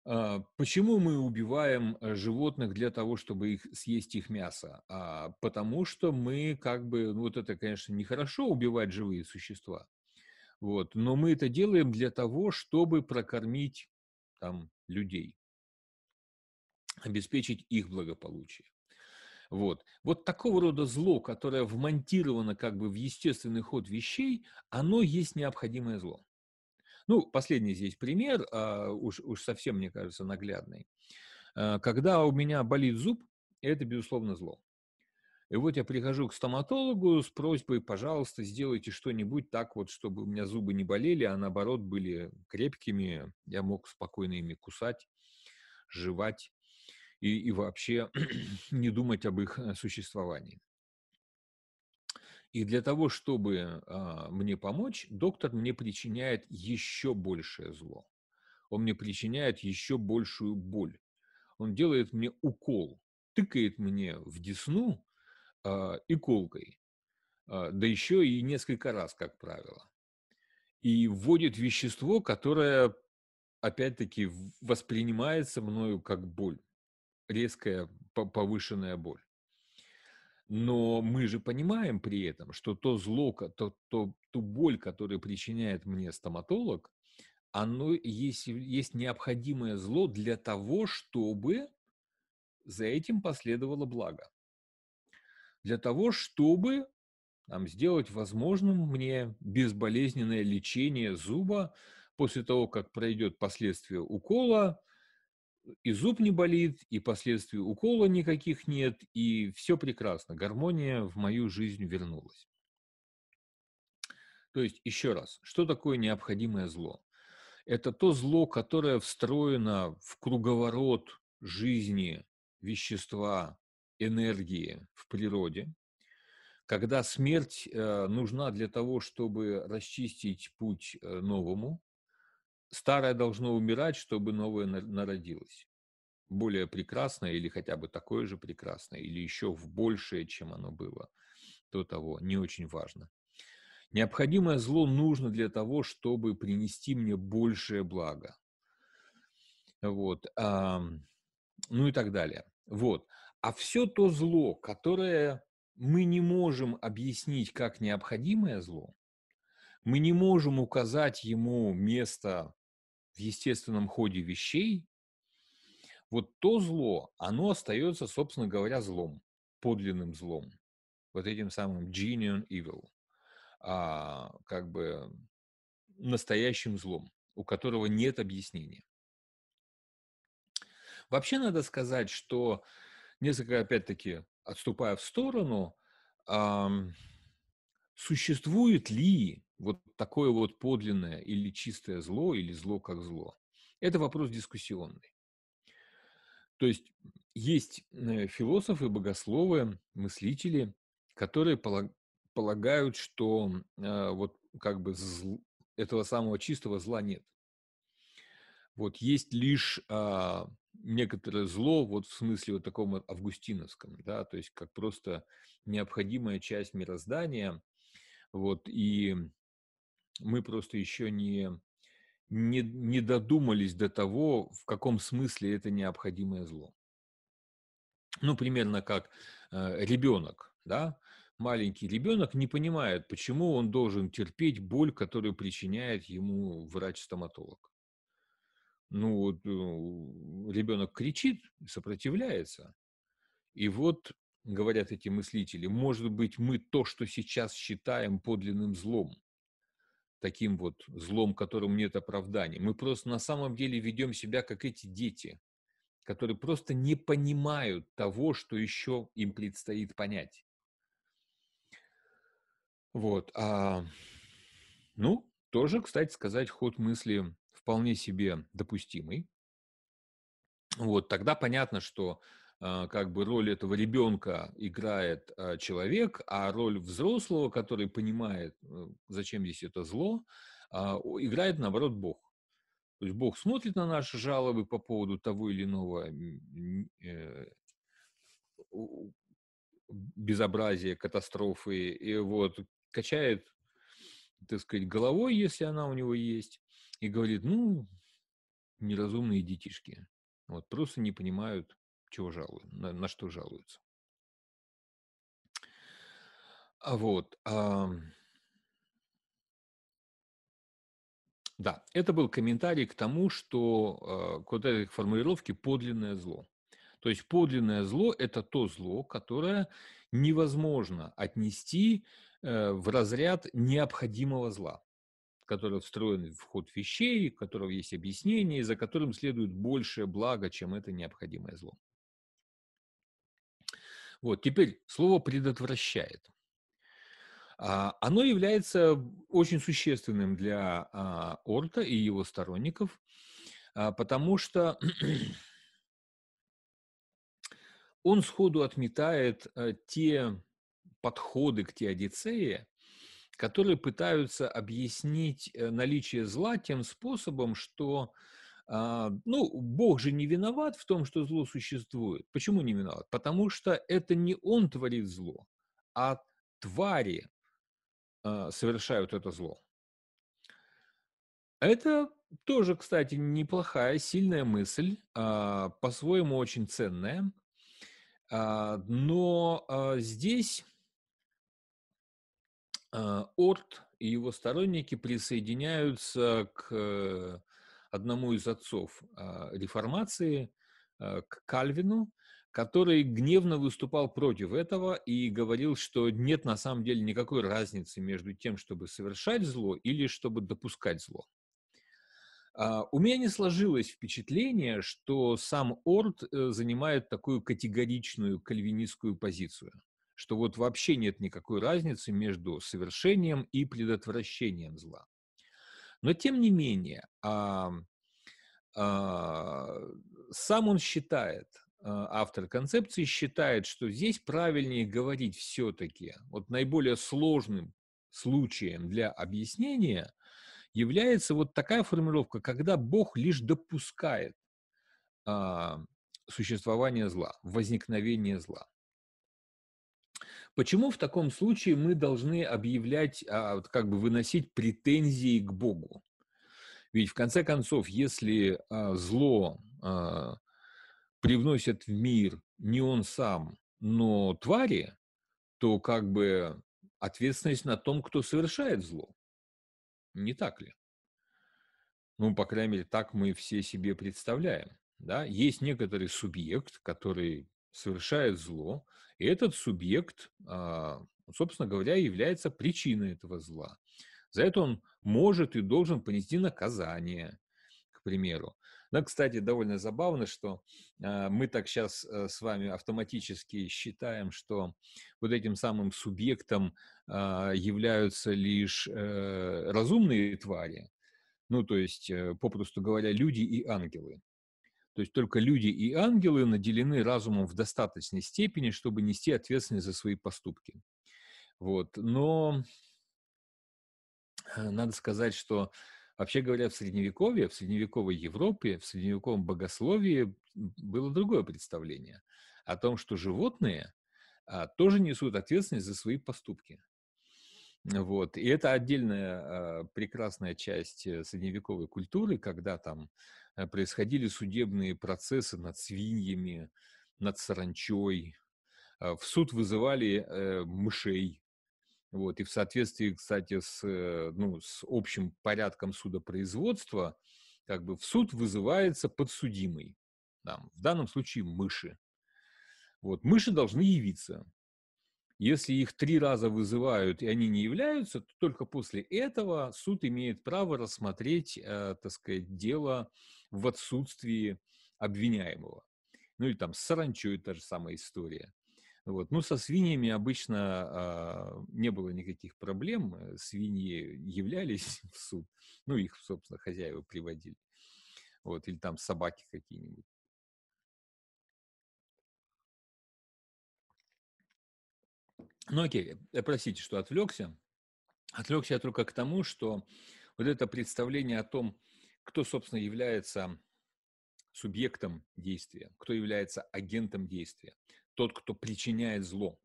А, почему мы убиваем э, животных для того, чтобы их съесть их мясо? А, потому что мы как бы, ну вот это, конечно, нехорошо убивать живые существа, вот, но мы это делаем для того, чтобы прокормить там людей, обеспечить их благополучие. Вот. вот такого рода зло, которое вмонтировано как бы в естественный ход вещей, оно есть необходимое зло. Ну, последний здесь пример, а, уж, уж совсем, мне кажется, наглядный. А, когда у меня болит зуб, это, безусловно, зло. И вот я прихожу к стоматологу с просьбой, пожалуйста, сделайте что-нибудь так вот, чтобы у меня зубы не болели, а наоборот были крепкими, я мог спокойно ими кусать, жевать и, и вообще не думать об их э, существовании. И для того, чтобы а, мне помочь, доктор мне причиняет еще большее зло. Он мне причиняет еще большую боль. Он делает мне укол, тыкает мне в десну а, иголкой, а, да еще и несколько раз, как правило. И вводит вещество, которое, опять-таки, воспринимается мною как боль, резкая повышенная боль. Но мы же понимаем при этом, что то зло, то, то, ту боль, которую причиняет мне стоматолог, оно есть, есть необходимое зло для того, чтобы за этим последовало благо. Для того, чтобы там, сделать возможным мне безболезненное лечение зуба после того, как пройдет последствия укола, и зуб не болит, и последствий укола никаких нет, и все прекрасно. Гармония в мою жизнь вернулась. То есть, еще раз, что такое необходимое зло? Это то зло, которое встроено в круговорот жизни, вещества, энергии в природе, когда смерть э, нужна для того, чтобы расчистить путь э, новому, старое должно умирать, чтобы новое народилось. Более прекрасное или хотя бы такое же прекрасное, или еще в большее, чем оно было до того, не очень важно. Необходимое зло нужно для того, чтобы принести мне большее благо. Вот. А, ну и так далее. Вот. А все то зло, которое мы не можем объяснить как необходимое зло, мы не можем указать ему место в естественном ходе вещей, вот то зло, оно остается, собственно говоря, злом, подлинным злом, вот этим самым genuine evil. А, как бы настоящим злом, у которого нет объяснения. Вообще надо сказать, что несколько, опять-таки, отступая в сторону, эм, существует ли вот такое вот подлинное или чистое зло, или зло как зло? Это вопрос дискуссионный. То есть есть э, философы, богословы, мыслители, которые полагают, что э, вот как бы зл, этого самого чистого зла нет. Вот есть лишь а, некоторое зло, вот в смысле вот таком августиновском, да, то есть как просто необходимая часть мироздания, вот, и мы просто еще не, не, не додумались до того, в каком смысле это необходимое зло. Ну, примерно как э, ребенок, да, маленький ребенок не понимает, почему он должен терпеть боль, которую причиняет ему врач-стоматолог. Ну, вот э, ребенок кричит, сопротивляется. И вот, говорят эти мыслители, может быть, мы то, что сейчас считаем подлинным злом, таким вот злом, которым нет оправдания, мы просто на самом деле ведем себя, как эти дети, которые просто не понимают того, что еще им предстоит понять. Вот. А, ну, тоже, кстати сказать, ход мысли вполне себе допустимый. Вот, тогда понятно, что как бы роль этого ребенка играет э, человек, а роль взрослого, который понимает, э, зачем здесь это зло, э, играет, наоборот, Бог. То есть Бог смотрит на наши жалобы по поводу того или иного э, безобразия, катастрофы, и вот качает, так сказать, головой, если она у него есть, и говорит, ну, неразумные детишки. Вот, просто не понимают, чего жалуют, на, на что жалуются. А вот. А... Да, это был комментарий к тому, что э, к вот этой формулировке подлинное зло. То есть подлинное зло – это то зло, которое невозможно отнести Э, в разряд необходимого зла, который встроен в ход вещей, у которого есть объяснение, за которым следует большее благо, чем это необходимое зло. Вот, теперь слово «предотвращает». А, оно является очень существенным для а, Орта и его сторонников, а, потому что он сходу отметает э, те подходы к теодицее, которые пытаются объяснить э, наличие зла тем способом, что ну, Бог же не виноват в том, что зло существует. Почему не виноват? Потому что это не Он творит зло, а твари а, совершают это зло. Это тоже, кстати, неплохая, сильная мысль, а, по-своему очень ценная. Но здесь а, Орт и его сторонники присоединяются к э, одному из отцов а, реформации, а, к Кальвину, который гневно выступал против этого и говорил, что нет на самом деле никакой разницы между тем, чтобы совершать зло или чтобы допускать зло. У меня не сложилось впечатление, что сам Орт э, занимает такую категоричную кальвинистскую позицию что вот вообще нет никакой разницы между совершением и предотвращением зла. Но тем не менее, а, а, сам он считает, а, автор концепции считает, что здесь правильнее говорить все-таки, вот наиболее сложным случаем для объяснения является вот такая формулировка, когда Бог лишь допускает а, существование зла, возникновение зла. Почему в таком случае мы должны объявлять, а, как бы выносить претензии к Богу? Ведь в конце концов, если а, зло а, привносит в мир не он сам, но твари, то как бы ответственность на том, кто совершает зло. Не так ли? Ну, по крайней мере, так мы все себе представляем. Да? Есть некоторый субъект, который совершает зло, и этот субъект, а, собственно говоря, является причиной этого зла. За это он может и должен понести наказание, к примеру. Но, кстати, довольно забавно, что э, мы так сейчас э, с вами автоматически считаем, что вот этим самым субъектом э, являются лишь э, разумные твари, ну, то есть, э, попросту говоря, люди и ангелы. То есть только люди и ангелы наделены разумом в достаточной степени, чтобы нести ответственность за свои поступки. Вот. Но надо сказать, что вообще говоря, в Средневековье, в средневековой Европе, в средневековом богословии было другое представление о том, что животные а, тоже несут ответственность за свои поступки. Вот. И это отдельная а, прекрасная часть э, средневековой культуры, когда там происходили судебные процессы над свиньями, над саранчой. А, в суд вызывали э, мышей. Вот. И в соответствии, кстати, с, э, ну, с общим порядком судопроизводства, как бы в суд вызывается подсудимый. Там, в данном случае мыши. Вот. Мыши должны явиться. Если их три раза вызывают, и они не являются, то только после этого суд имеет право рассмотреть, э, так сказать, дело в отсутствии обвиняемого. Ну и там с саранчой та же самая история. Вот. Ну, со свиньями обычно э, не было никаких проблем. Свиньи являлись в суд. Ну, их, собственно, хозяева приводили. Вот. Или там собаки какие-нибудь. Ну окей, э, простите, что отвлекся. Отвлекся я только к тому, что вот это представление о том, кто, собственно, является субъектом действия, кто является агентом действия, тот, кто причиняет зло.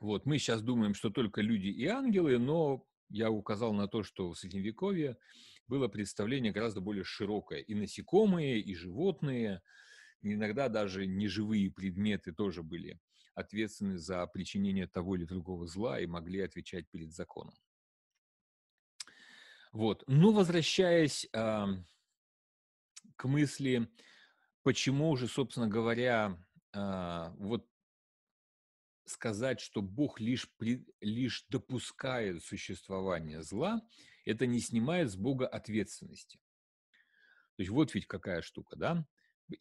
Вот, мы сейчас думаем, что только люди и ангелы, но я указал на то, что в Средневековье было представление гораздо более широкое. И насекомые, и животные, иногда даже неживые предметы тоже были ответственны за причинение того или другого зла и могли отвечать перед законом. Вот. Но возвращаясь э, к мысли, почему же, собственно говоря, э, вот сказать, что Бог лишь, при, лишь допускает существование зла, это не снимает с Бога ответственности. То есть вот ведь какая штука, да?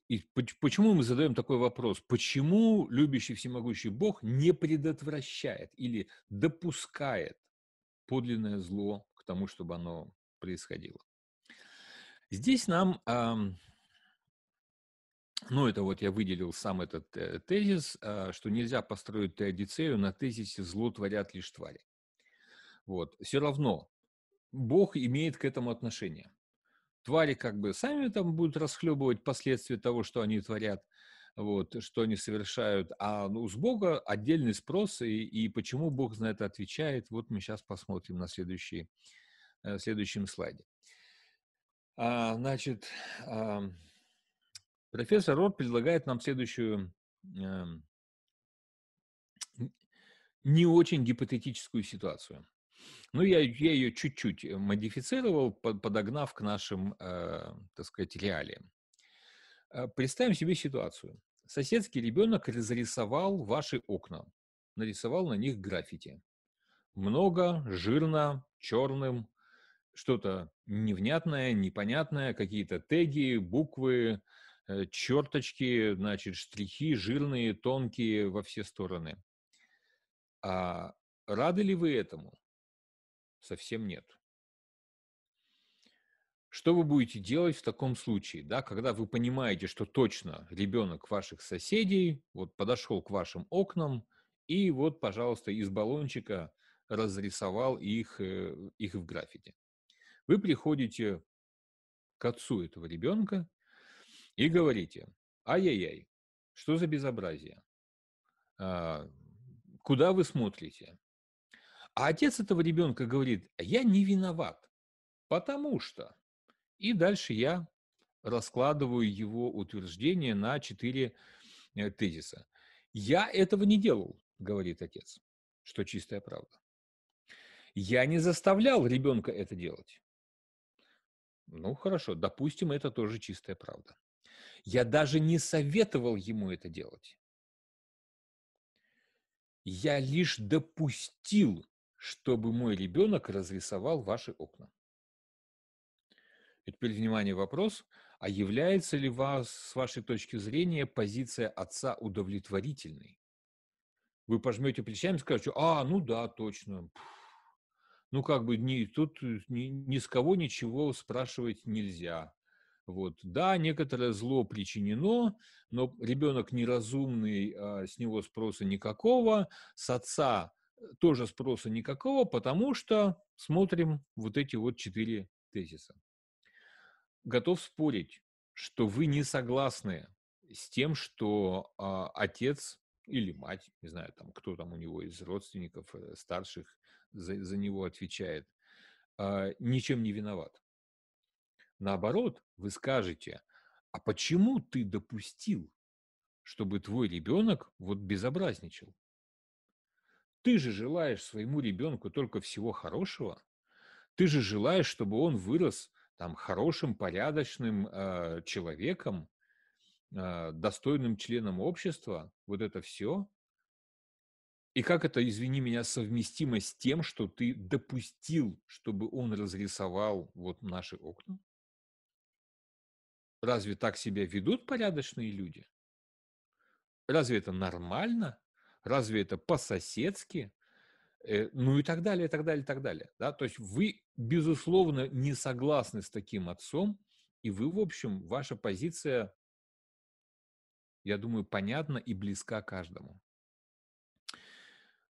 И почему мы задаем такой вопрос? Почему любящий всемогущий Бог не предотвращает или допускает подлинное зло тому, чтобы оно происходило? Здесь нам, ну это вот я выделил сам этот э, тезис, а, что нельзя построить теодицею на тезисе «зло творят лишь твари». Вот. Все равно Бог имеет к этому отношение твари как бы сами там будут расхлебывать последствия того, что они творят, вот, что они совершают, а ну, с Бога отдельный спрос, и, и почему Бог на это отвечает, вот мы сейчас посмотрим на следующий, э, следующем слайде. А, значит, профессор Рот предлагает нам следующую а, не очень гипотетическую ситуацию. Ну, я, я ее чуть-чуть модифицировал, подогнав к нашим, э, так сказать, реалиям. Э, представим себе ситуацию. Соседский ребенок разрисовал ваши окна, нарисовал на них граффити. Много, жирно, черным, что-то невнятное, непонятное, какие-то теги, буквы, э, черточки, значит, штрихи жирные, тонкие во все стороны. А рады ли вы этому? совсем нет. Что вы будете делать в таком случае, да, когда вы понимаете, что точно ребенок ваших соседей вот подошел к вашим окнам и вот, пожалуйста, из баллончика разрисовал их, э, их в граффити. Вы приходите к отцу этого ребенка и говорите, ай-яй-яй, что за безобразие? А, куда вы смотрите? А отец этого ребенка говорит, я не виноват, потому что. И дальше я раскладываю его утверждение на четыре э, тезиса. Я этого не делал, говорит отец, что чистая правда. Я не заставлял ребенка это делать. Ну, хорошо, допустим, это тоже чистая правда. Я даже не советовал ему это делать. Я лишь допустил чтобы мой ребенок разрисовал ваши окна. Теперь, внимание, вопрос. А является ли вас, с вашей точки зрения, позиция отца удовлетворительной? Вы пожмете плечами и скажете, а, ну да, точно. Ну, как бы ни, тут ни, ни с кого ничего спрашивать нельзя. Вот. Да, некоторое зло причинено, но ребенок неразумный, а с него спроса никакого, с отца тоже спроса никакого, потому что смотрим вот эти вот четыре тезиса готов спорить, что вы не согласны с тем, что э, отец или мать, не знаю, там, кто там у него из родственников э, старших за, за него отвечает, э, ничем не виноват. Наоборот, вы скажете, а почему ты допустил, чтобы твой ребенок вот безобразничал? Ты же желаешь своему ребенку только всего хорошего. Ты же желаешь, чтобы он вырос там, хорошим, порядочным э, человеком, э, достойным членом общества, вот это все. И как это, извини меня, совместимо с тем, что ты допустил, чтобы он разрисовал вот наши окна? Разве так себя ведут порядочные люди? Разве это нормально? Разве это по-соседски? Э, ну и так далее, и так далее, и так далее. Да? То есть вы, безусловно, не согласны с таким отцом, и вы, в общем, ваша позиция, я думаю, понятна и близка каждому.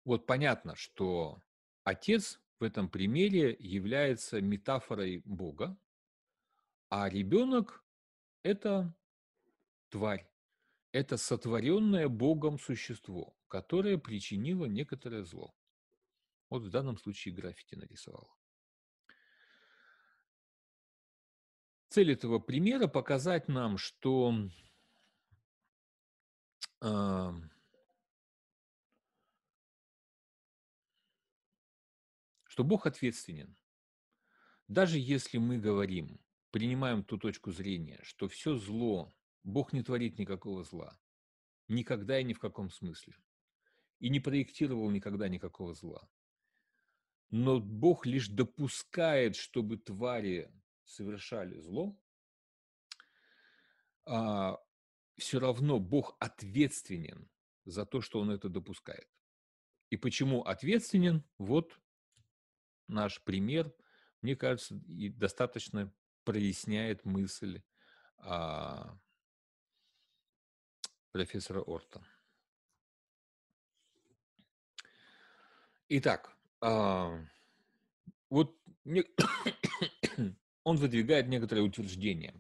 Вот понятно, что отец в этом примере является метафорой Бога, а ребенок – это тварь, это сотворенное Богом существо, которое причинило некоторое зло. Вот в данном случае граффити нарисовал. Цель этого примера показать нам, что что Бог ответственен. Даже если мы говорим, принимаем ту точку зрения, что все зло, Бог не творит никакого зла. Никогда и ни в каком смысле. И не проектировал никогда никакого зла но Бог лишь допускает, чтобы твари совершали зло, а, все равно Бог ответственен за то, что Он это допускает. И почему ответственен? Вот наш пример, мне кажется, и достаточно проясняет мысль а, профессора Орта. Итак, а, вот он выдвигает некоторые утверждения,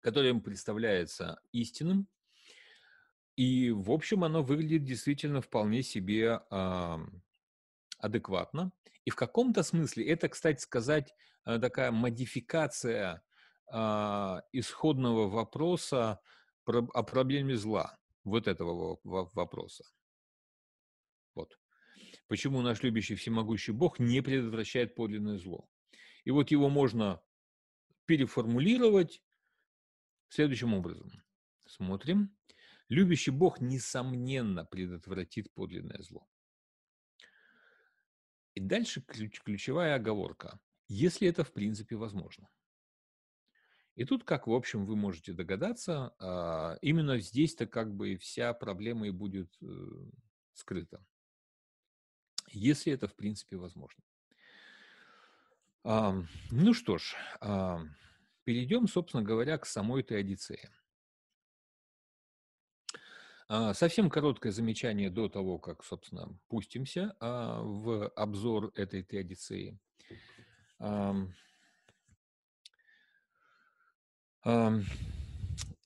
которое ему представляется истинным, и, в общем, оно выглядит действительно вполне себе э, адекватно. И в каком-то смысле это, кстати сказать, э, такая модификация э, исходного вопроса про, о проблеме зла, вот этого вопроса. Вот. Почему наш любящий всемогущий Бог не предотвращает подлинное зло? И вот его можно переформулировать следующим образом. Смотрим. Любящий Бог, несомненно, предотвратит подлинное зло. И дальше ключ, ключевая оговорка. Если это в принципе возможно. И тут, как, в общем, вы можете догадаться, а, именно здесь-то как бы вся проблема и будет э, скрыта если это в принципе возможно. Ну что ж, перейдем, собственно говоря, к самой этой. А, совсем короткое замечание до того, как, собственно, пустимся а, в обзор этой Теодицеи.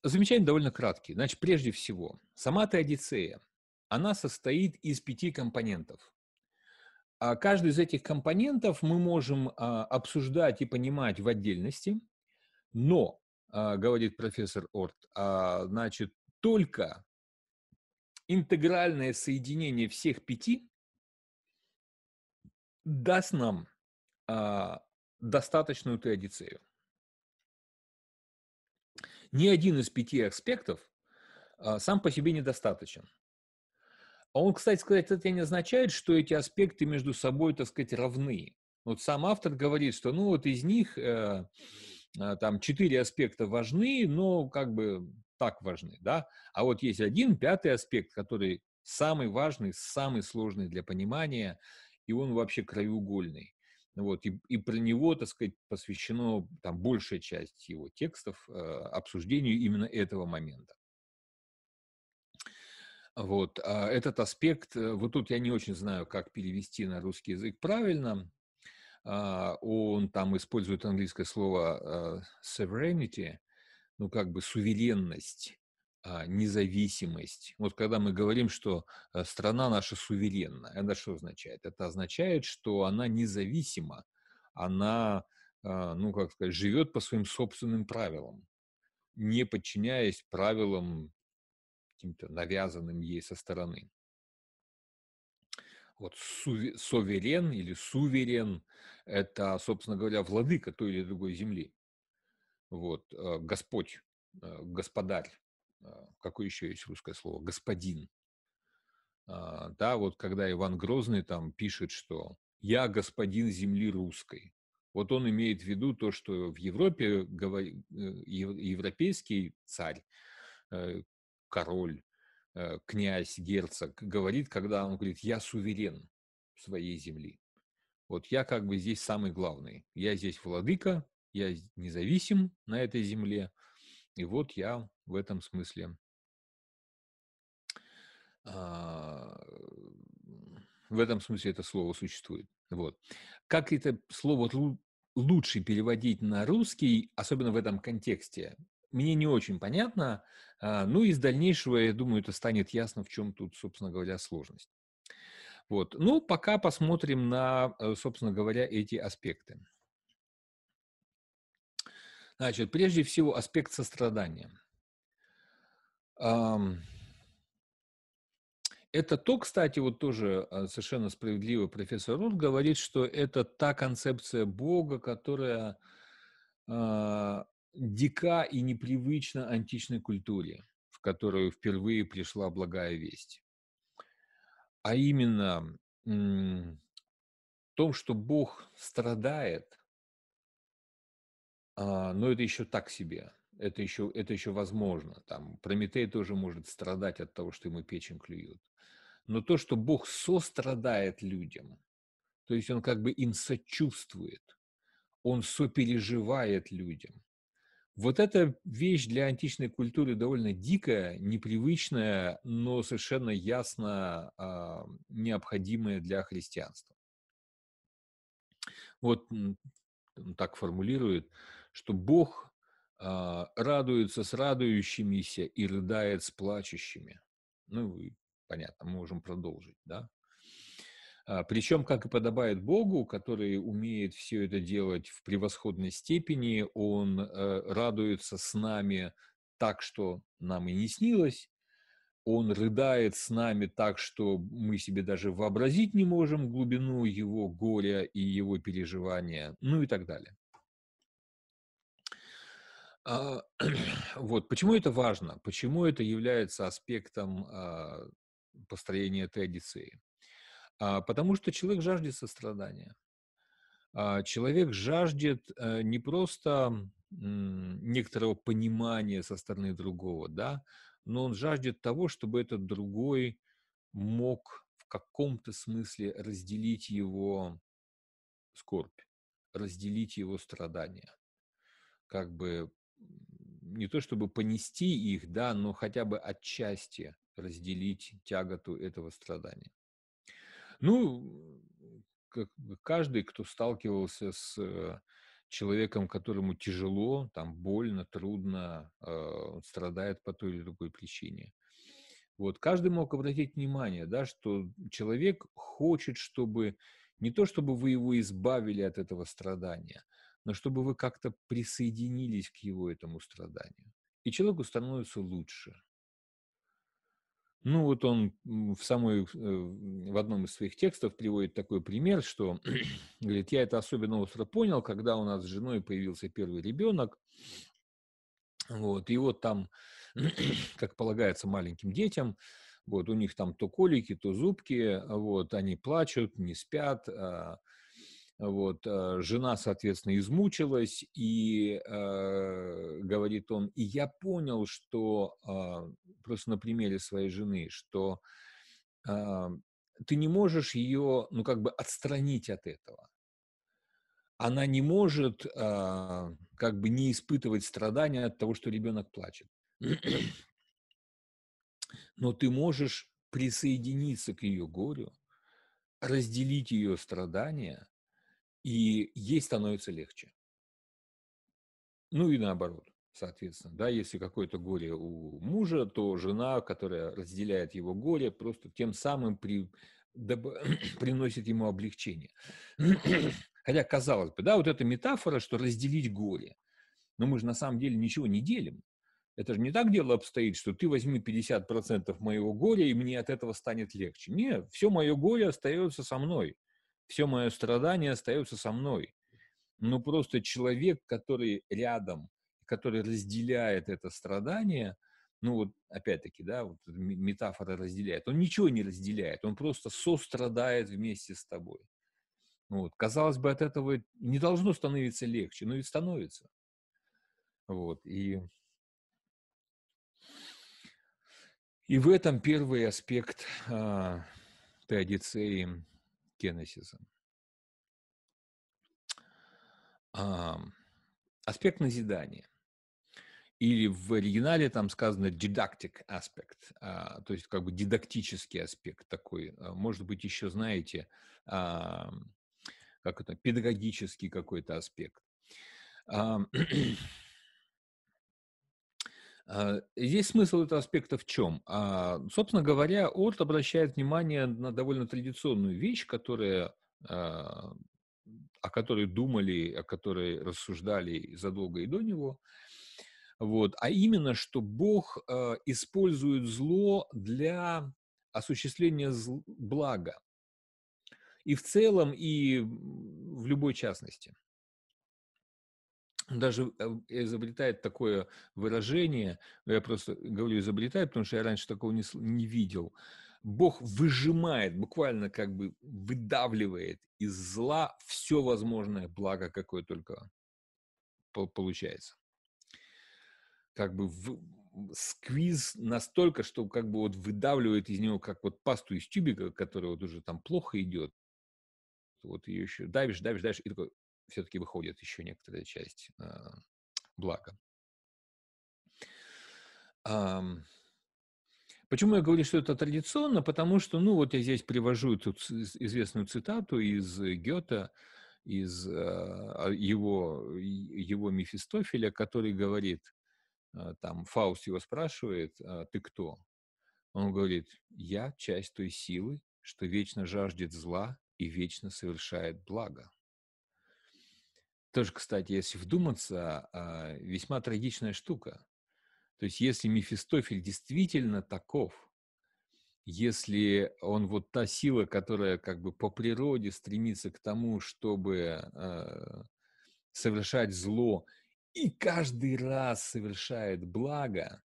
Замечание довольно краткие. Значит, прежде всего, сама Теодицея, она состоит из пяти компонентов. А каждый из этих компонентов мы можем а, обсуждать и понимать в отдельности, но, а, говорит профессор Орт, значит, только интегральное соединение всех пяти даст нам достаточную теодицею. Ни один из пяти аспектов сам по себе недостаточен. А он, кстати сказать, это не означает, что эти аспекты между собой, так сказать, равны. Вот сам автор говорит, что ну вот из них э, э, там четыре аспекта важны, но как бы так важны, да. А вот есть один пятый аспект, который самый важный, самый сложный для понимания, и он вообще краеугольный. Вот, и, и про него, так сказать, посвящено там большая часть его текстов э, обсуждению именно этого момента. Вот, а этот аспект, э, вот тут я не очень знаю, как перевести на русский язык правильно. А, он там использует английское слово э, sovereignty, ну, как бы суверенность, а, независимость. Вот когда мы говорим, что э, страна наша суверенна, это что означает? Это означает, что она независима, она, а, ну, как сказать, живет по своим собственным правилам, не подчиняясь правилам каким-то навязанным ей со стороны. Вот суверен или суверен – это, собственно говоря, владыка той или другой земли. Вот, э, Господь, э, господарь, э, какое еще есть русское слово, господин. А, да, вот когда Иван Грозный там пишет, что «я господин земли русской», вот он имеет в виду то, что в Европе европейский царь король, князь, герцог говорит, когда он говорит, я суверен своей земли. Вот я как бы здесь самый главный. Я здесь владыка, я независим на этой земле. И вот я в этом смысле а, в этом смысле это слово существует. Вот. Как это слово лучше переводить на русский, особенно в этом контексте, мне не очень понятно. Ну, из дальнейшего, я думаю, это станет ясно, в чем тут, собственно говоря, сложность. Вот. Ну, пока посмотрим на, э, собственно говоря, эти аспекты. Значит, прежде всего, аспект сострадания. Это то, кстати, вот тоже а, совершенно справедливо профессор Рут говорит, что это та концепция Бога, которая а, дика и непривычна античной культуре, в которую впервые пришла благая весть. А именно в том, что Бог страдает, а, но это еще так себе, это еще, это еще возможно. Там Прометей тоже может страдать от того, что ему печень клюют. Но то, что Бог сострадает людям, то есть он как бы им сочувствует, он сопереживает людям, вот эта вещь для античной культуры довольно дикая, непривычная, но совершенно ясно а, необходимая для христианства. Вот так формулирует, что Бог а, радуется с радующимися и рыдает с плачущими. Ну, понятно, мы можем продолжить, да? А, Причем, как и подобает Богу, который умеет все это делать в превосходной степени, он э, радуется с нами так, что нам и не снилось, он рыдает с нами так, что мы себе даже вообразить не можем глубину его горя и его переживания, ну и так далее. А, вот почему это важно, почему это является аспектом а, построения традиции. А, потому что человек жаждет сострадания. Человек жаждет э, не просто некоторого понимания со стороны другого, да, но он жаждет того, чтобы этот другой мог в каком-то смысле разделить его скорбь, разделить его страдания. Как бы не то чтобы понести их, да, но хотя бы отчасти разделить тяготу этого страдания. Ну, каждый, кто сталкивался с э, человеком, которому тяжело, там больно, трудно, э, страдает по той или другой причине. Вот каждый мог обратить внимание, да, что человек хочет, чтобы не то, чтобы вы его избавили от этого страдания, но чтобы вы как-то присоединились к его этому страданию. И человеку становится лучше. Ну, вот он в, самой, э, в одном из своих текстов приводит такой пример, что, говорит, я это особенно остро понял, когда у нас с женой появился первый ребенок, вот, и вот там, как полагается маленьким детям, Вот, у них там то колики, то зубки, вот, они плачут, не спят, а, вот, а, жена, соответственно, измучилась, и э, говорит он, и я понял, что э, просто на примере своей жены, что э, ты не можешь ее, ну, как бы отстранить от этого. Она не может э, как бы не испытывать страдания от того, что ребенок плачет. Но ты можешь присоединиться к ее горю, разделить ее страдания, и ей становится легче. Ну и наоборот, соответственно, да, если какое-то горе у мужа, то жена, которая разделяет его горе, просто тем самым при, доб, приносит ему облегчение. Хотя, казалось бы, да, вот эта метафора, что разделить горе. Но мы же на самом деле ничего не делим. Это же не так дело обстоит, что ты возьми 50% моего горя, и мне от этого станет легче. Нет, все мое горе остается со мной. Все мое страдание остается со мной. Но просто человек, который рядом, который разделяет это страдание, ну вот опять-таки, да, вот метафора разделяет, он ничего не разделяет, он просто сострадает вместе с тобой. Вот. Казалось бы, от этого не должно становиться легче, но и становится. Вот. И И в этом первый аспект а, теодицеи Кеннесиса. А, аспект назидания. Или в оригинале там сказано didactic аспект, а, то есть как бы дидактический аспект такой. А, может быть, еще знаете, как это, педагогический какой-то аспект. А, А, здесь смысл этого аспекта в чем? А, собственно говоря, Орт обращает внимание на довольно традиционную вещь, которая, а, о которой думали, о которой рассуждали задолго и до него, вот, а именно, что Бог использует зло для осуществления блага. И в целом, и в любой частности даже э, изобретает такое выражение, я просто говорю изобретает, потому что я раньше такого не, не видел. Бог выжимает, буквально как бы выдавливает из зла все возможное благо, какое только получается. Как бы в, сквиз настолько, что как бы вот выдавливает из него как вот пасту из тюбика, которая вот уже там плохо идет. Вот ее еще давишь, давишь, давишь, и такой все-таки выходит еще некоторая часть э, блага. Почему я говорю, что это традиционно? Потому что, ну, вот я здесь привожу тут известную цитату из Гёта, из э, его, его Мефистофеля, который говорит, э, там, Фауст его спрашивает, э, ты кто? Он говорит, я часть той силы, что вечно жаждет зла и вечно совершает благо. Тоже, кстати, если вдуматься, а, весьма трагичная штука. То есть если Мефистофель действительно таков, если он вот та сила, которая как бы по природе стремится к тому, чтобы э, совершать зло, и каждый раз совершает благо,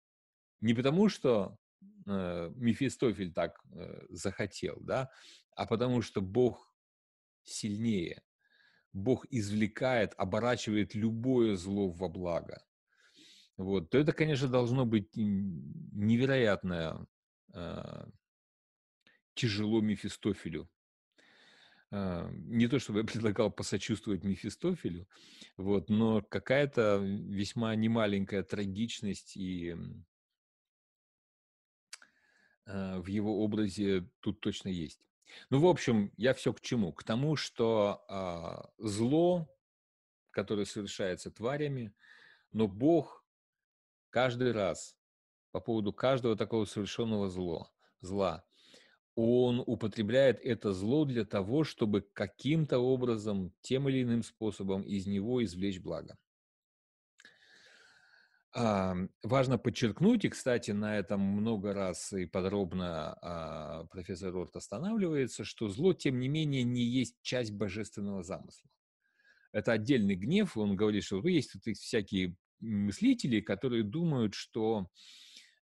не потому что э, Мефистофель так э, захотел, да, а потому что Бог сильнее. Бог извлекает, оборачивает любое зло во благо, вот, то это, конечно, должно быть невероятно э, тяжело Мефистофелю. Э, не то, чтобы я предлагал посочувствовать Мефистофелю, вот, но какая-то весьма немаленькая трагичность и э, в его образе тут точно есть. Ну, в общем, я все к чему? К тому, что а, зло, которое совершается тварями, но Бог каждый раз по поводу каждого такого совершенного зло, зла, он употребляет это зло для того, чтобы каким-то образом, тем или иным способом из него извлечь благо. А, важно подчеркнуть, и, кстати, на этом много раз и подробно а, профессор Рорт останавливается, что зло, тем не менее, не есть часть божественного замысла. Это отдельный гнев, он говорит, что есть тут всякие мыслители, которые думают, что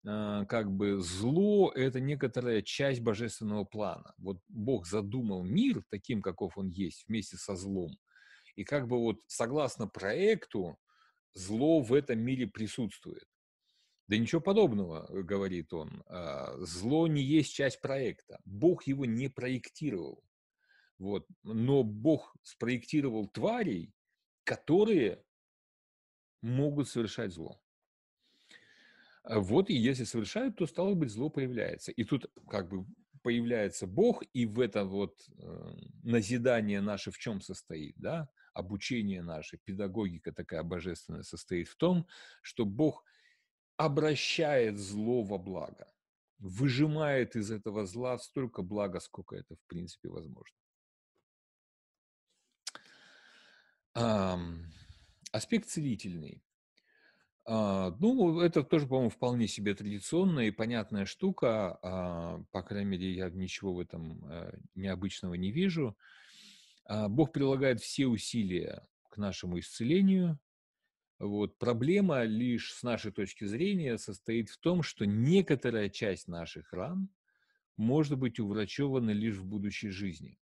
э, как бы зло – это некоторая часть божественного плана. Вот Бог задумал мир таким, каков он есть, вместе со злом. И как бы вот согласно проекту зло в этом мире присутствует. Да ничего подобного, говорит он. А, зло не есть часть проекта. Бог его не проектировал. Вот. Но Бог спроектировал тварей, которые могут совершать зло. А вот и если совершают, то стало быть зло появляется. И тут как бы появляется Бог, и в это вот э, назидание наше в чем состоит, да? Обучение наше, педагогика такая божественная состоит в том, что Бог обращает зло во благо, выжимает из этого зла столько блага, сколько это в принципе возможно. Аспект целительный. А, ну, это тоже, по-моему, вполне себе традиционная и понятная штука. А, по крайней мере, я ничего в этом э, необычного не вижу. А, Бог прилагает все усилия к нашему исцелению. Вот. Проблема лишь с нашей точки зрения состоит в том, что некоторая часть наших ран может быть уврачевана лишь в будущей жизни.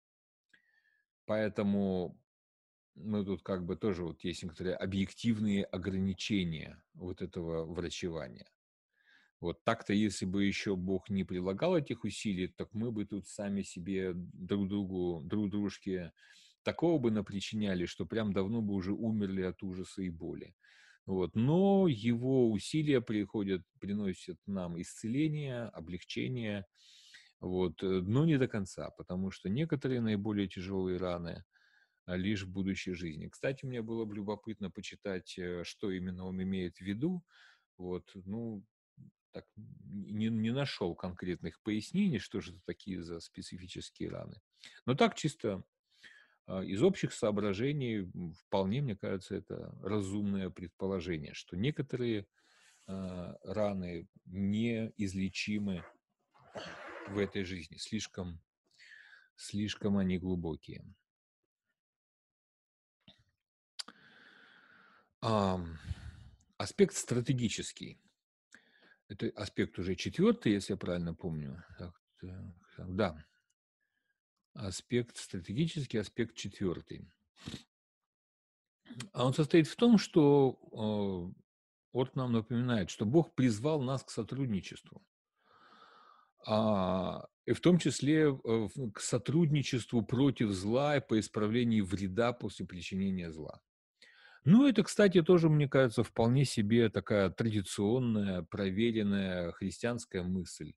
Поэтому ну, тут как бы тоже вот есть некоторые объективные ограничения вот этого врачевания. Вот так-то, если бы еще Бог не прилагал этих усилий, так мы бы тут сами себе друг другу, друг дружке такого бы напричиняли, что прям давно бы уже умерли от ужаса и боли. Вот. Но его усилия приходят, приносят нам исцеление, облегчение, вот. но не до конца, потому что некоторые наиболее тяжелые раны – а, лишь в будущей жизни. Кстати, мне было бы любопытно почитать, э, что именно он имеет в виду. Вот, ну, так, не, не нашел конкретных пояснений, что же это такие за специфические раны. Но так чисто а, из общих соображений вполне, мне кажется, это разумное предположение, что некоторые э, раны неизлечимы в этой жизни, слишком, слишком они глубокие. аспект стратегический. Это аспект уже четвертый, если я правильно помню. Так, так, да. Аспект стратегический, аспект четвертый. А он состоит в том, что э, Орт нам напоминает, что Бог призвал нас к сотрудничеству. А, и в том числе э, к сотрудничеству против зла и по исправлению вреда после причинения зла. Ну, это, кстати, тоже, мне кажется, вполне себе такая традиционная, проверенная христианская мысль.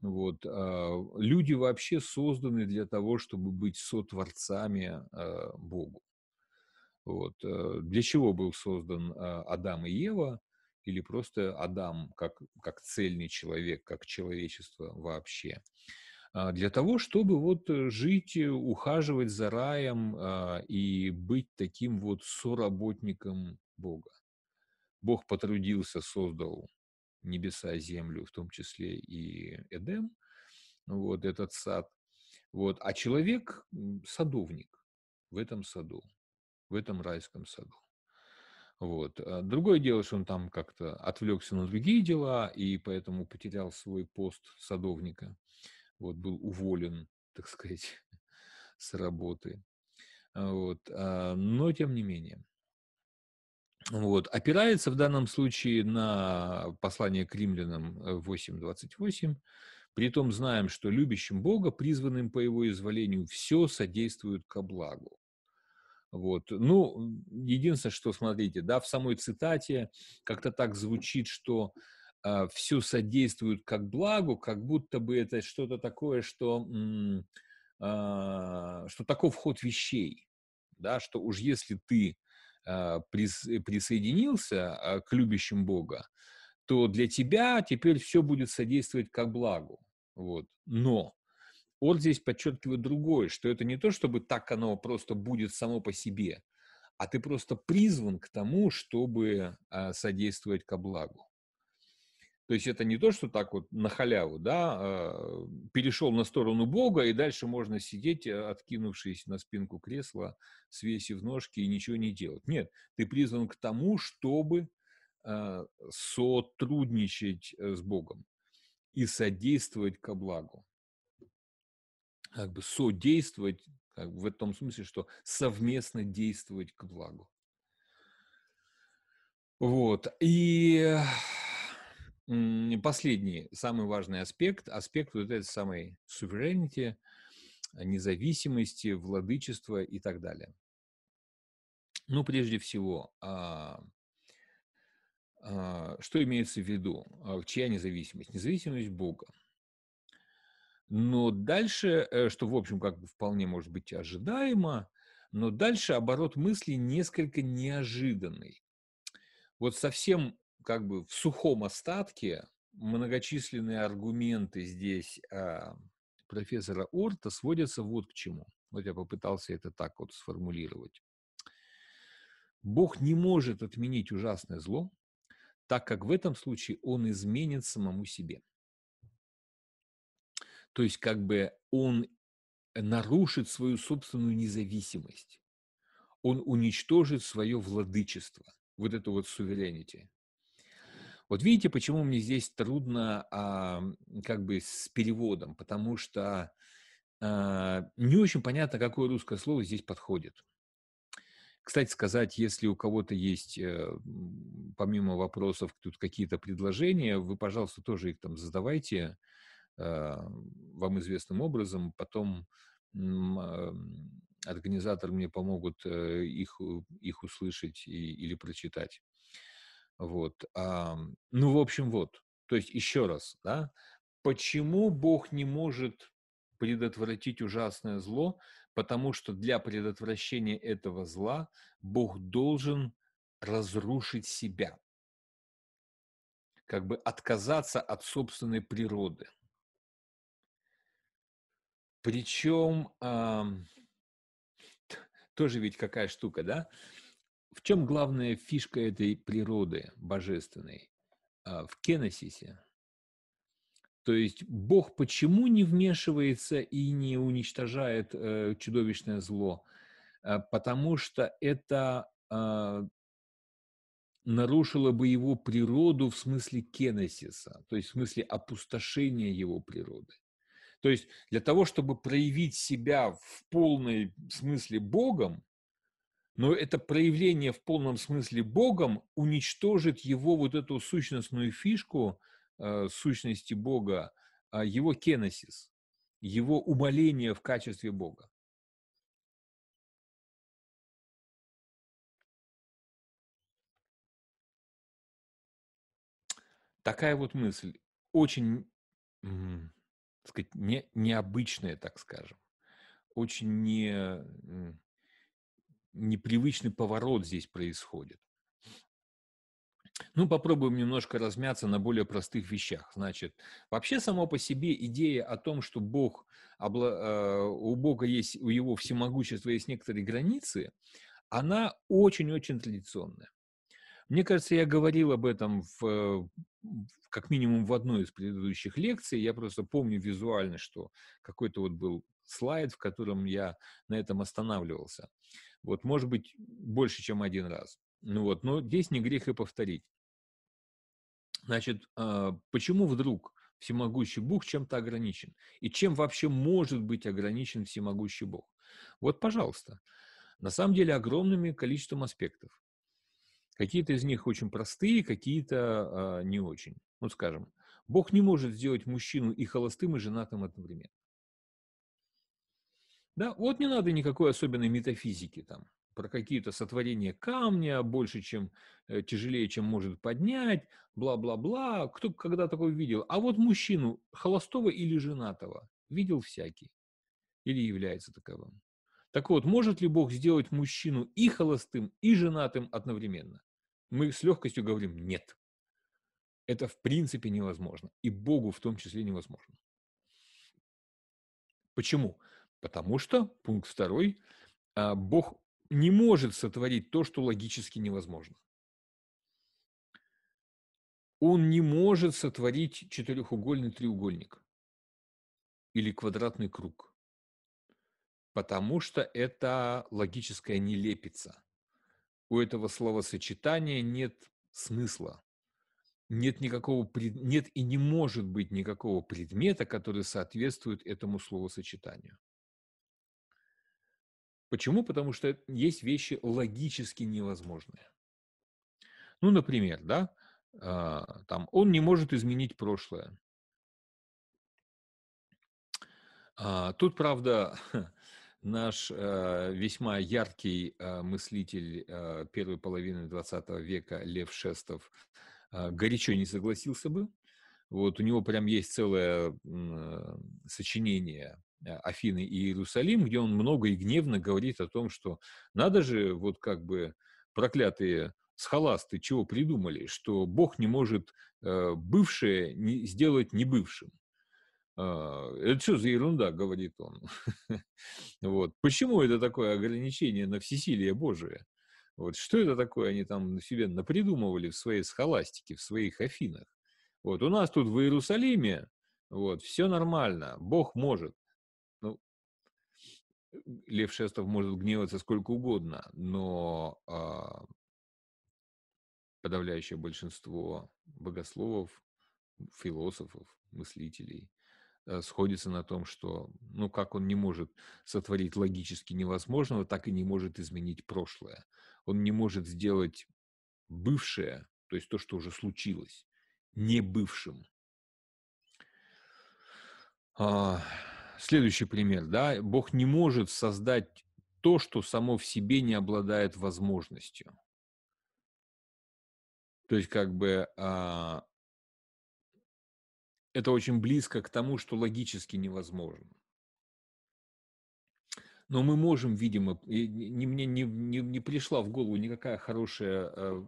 Вот. А, люди вообще созданы для того, чтобы быть сотворцами а, Богу. Вот. Э, для чего был создан а, Адам и Ева? Или просто Адам как, как цельный человек, как человечество вообще? А, для того, чтобы вот э, жить, э, ухаживать за раем а, и быть таким вот соработником Бога. Бог потрудился, создал небеса, землю, в том числе и Эдем, вот этот сад. Вот. А человек – садовник в этом саду, в этом райском саду. Вот. А другое дело, что он там как-то отвлекся на другие дела и поэтому потерял свой пост садовника вот, был уволен, так сказать, с работы. А, вот. А, но тем не менее. Вот. Опирается в данном случае на послание к римлянам 8.28. Э, Притом знаем, что любящим Бога, призванным по его изволению, все содействует ко благу. Вот. Ну, единственное, что, смотрите, да, в самой цитате как-то так звучит, что все содействуют как благу, как будто бы это что-то такое, что, а, что таков ход вещей, да, что уж если ты а, присоединился к любящим Бога, то для тебя теперь все будет содействовать как благу. Вот. Но он здесь подчеркивает другое, что это не то, чтобы так оно просто будет само по себе, а ты просто призван к тому, чтобы содействовать ко благу. То есть это не то, что так вот на халяву, да, а, перешел на сторону Бога, и дальше можно сидеть, э, откинувшись на спинку кресла, свесив ножки и ничего не делать. Нет, ты призван к тому, чтобы э, сотрудничать с Богом и содействовать ко благу. Как бы содействовать как бы в том смысле, что совместно действовать к благу. Вот. И последний, самый важный аспект, аспект вот этой самой суверенити, независимости, владычества и так далее. Ну, прежде всего, а, а, что имеется в виду? А, чья независимость? Независимость Бога. Но дальше, э, что, в общем, как бы вполне может быть ожидаемо, но дальше оборот мысли несколько неожиданный. Вот совсем как бы в сухом остатке многочисленные аргументы здесь а, профессора Орта сводятся вот к чему. Вот я попытался это так вот сформулировать. Бог не может отменить ужасное зло, так как в этом случае он изменит самому себе. То есть как бы он нарушит свою собственную независимость. Он уничтожит свое владычество, вот это вот суверенити. Вот видите, почему мне здесь трудно а, как бы с переводом, потому что а, не очень понятно, какое русское слово здесь подходит. Кстати сказать, если у кого-то есть, э, помимо вопросов, тут какие-то предложения, вы, пожалуйста, тоже их там задавайте э, вам известным образом. Потом организатор мне помогут э, их, их услышать и, или прочитать. Вот. Ну, в общем, вот. То есть, еще раз, да, почему Бог не может предотвратить ужасное зло, потому что для предотвращения этого зла Бог должен разрушить себя, как бы отказаться от собственной природы. Причем э, тоже ведь какая штука, да? В чем главная фишка этой природы божественной? Э, в кеносисе. То есть Бог почему не вмешивается и не уничтожает э, чудовищное зло? Э, потому что это э, нарушило бы его природу в смысле кенесиса, то есть в смысле опустошения его природы. То есть для того, чтобы проявить себя в полной смысле Богом, но это проявление в полном смысле Богом уничтожит его вот эту сущностную фишку – э, сущности Бога, а его кеносис, его умоление в качестве Бога. Такая вот мысль, очень, так сказать, не, необычная, так скажем, очень не, непривычный поворот здесь происходит. Ну, попробуем немножко размяться на более простых вещах. Значит, вообще само по себе идея о том, что Бог, э, у Бога есть, у его всемогущества есть некоторые границы, она очень-очень традиционная. Мне кажется, я говорил об этом в, как минимум в одной из предыдущих лекций. Я просто помню визуально, что какой-то вот был слайд, в котором я на этом останавливался. Вот, может быть, больше, чем один раз. Ну вот, но здесь не грех и повторить. Значит, а, почему вдруг всемогущий Бог чем-то ограничен? И чем вообще может быть ограничен всемогущий Бог? Вот, пожалуйста. На самом деле огромными количеством аспектов. Какие-то из них очень простые, какие-то а, не очень. Ну, скажем, Бог не может сделать мужчину и холостым, и женатым одновременно. Да, вот не надо никакой особенной метафизики там про какие-то сотворения камня, больше, чем э, тяжелее, чем может поднять, бла-бла-бла. Кто когда такое видел? А вот мужчину, холостого или женатого, видел всякий. Или является таковым. Так вот, может ли Бог сделать мужчину и холостым, и женатым одновременно? Мы с легкостью говорим «нет». Это в принципе невозможно. И Богу в том числе невозможно. Почему? Потому что, пункт второй, а, Бог не может сотворить то, что логически невозможно. Он не может сотворить четырехугольный треугольник или квадратный круг, потому что это логическая нелепица. У этого словосочетания нет смысла. Нет никакого, нет и не может быть никакого предмета, который соответствует этому словосочетанию. Почему? Потому что есть вещи логически невозможные. Ну, например, да, а, там, он не может изменить прошлое. А, тут, правда, наш э, весьма яркий э, мыслитель э, первой половины 20 века Лев Шестов горячо не согласился бы. Вот у него прям есть целое сочинение Афины и Иерусалим, где он много и гневно говорит о том, что надо же, вот как бы проклятые схоласты чего придумали, что Бог не может бывшее не, сделать небывшим. А, это что за ерунда, говорит он. вот. Почему это такое ограничение на всесилие Божие? Вот. Что это такое они там себе напридумывали в своей схоластике, в своих Афинах? Вот. У нас тут в Иерусалиме вот, все нормально, Бог может. Лев Шестов может гневаться сколько угодно, но а, подавляющее большинство богословов, философов, мыслителей – Э, сходится на том, что, ну, как он не может сотворить логически невозможного, так и не может изменить прошлое. Он не может сделать бывшее, то есть то, что уже случилось, не бывшим. А, следующий пример, да, Бог не может создать то, что само в себе не обладает возможностью. То есть, как бы а, это очень близко к тому, что логически невозможно. Но мы можем, видимо, не, мне не, не, не пришла в голову никакая хорошая э,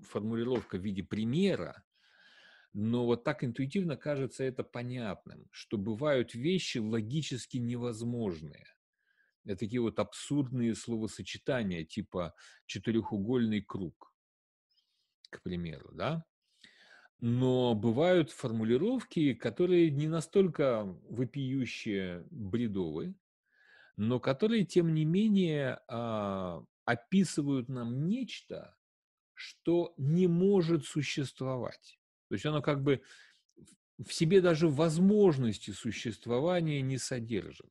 формулировка в виде примера, но вот так интуитивно кажется это понятным, что бывают вещи логически невозможные. Это такие вот абсурдные словосочетания, типа четырехугольный круг, к примеру, да? Но бывают формулировки, которые не настолько вопиющие, бредовые, но которые, тем не менее, а, описывают нам нечто, что не может существовать. То есть оно как бы в себе даже возможности существования не содержит.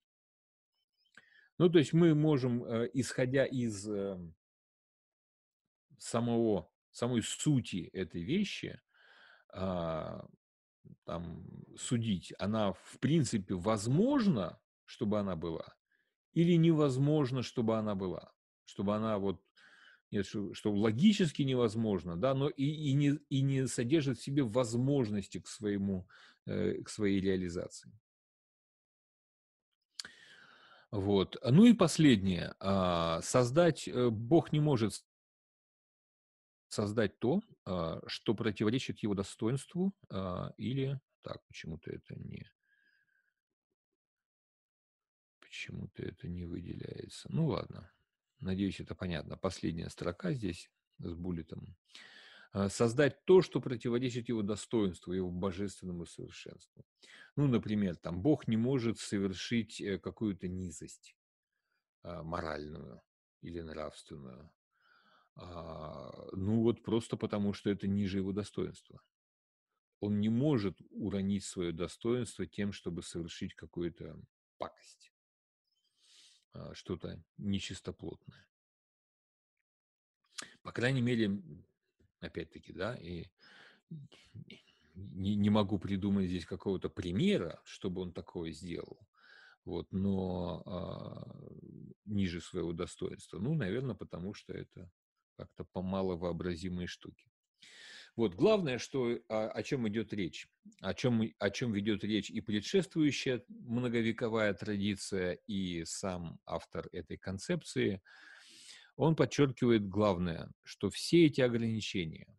Ну, то есть мы можем, э, исходя из э, самого, самой сути этой вещи, а, там, судить, она в принципе возможна, чтобы она была, или невозможно, чтобы она была, чтобы она вот нет, что, что логически невозможно, да, но и, и, не, и не содержит в себе возможности к, своему, э, к своей реализации. Вот. Ну и последнее. А, создать э, Бог не может создать то, а, что противоречит его достоинству, а, или так, почему-то это не почему-то это не выделяется. Ну ладно, надеюсь, это понятно. Последняя строка здесь с буллетом. А, создать то, что противоречит его достоинству, его божественному совершенству. Ну, например, там Бог не может совершить э, какую-то низость моральную или нравственную. А, ну вот просто потому, что это ниже его достоинства. Он не может уронить свое достоинство тем, чтобы совершить какую-то пакость, а, что-то нечистоплотное. По крайней мере, опять-таки, да, и не, не могу придумать здесь какого-то примера, чтобы он такое сделал, вот, но а, ниже своего достоинства. Ну, наверное, потому что это как-то по маловообразимой штуке. Вот главное, что, о, а, о чем идет речь, о чем, о чем ведет речь и предшествующая многовековая традиция, и сам автор этой концепции, он подчеркивает главное, что все эти ограничения,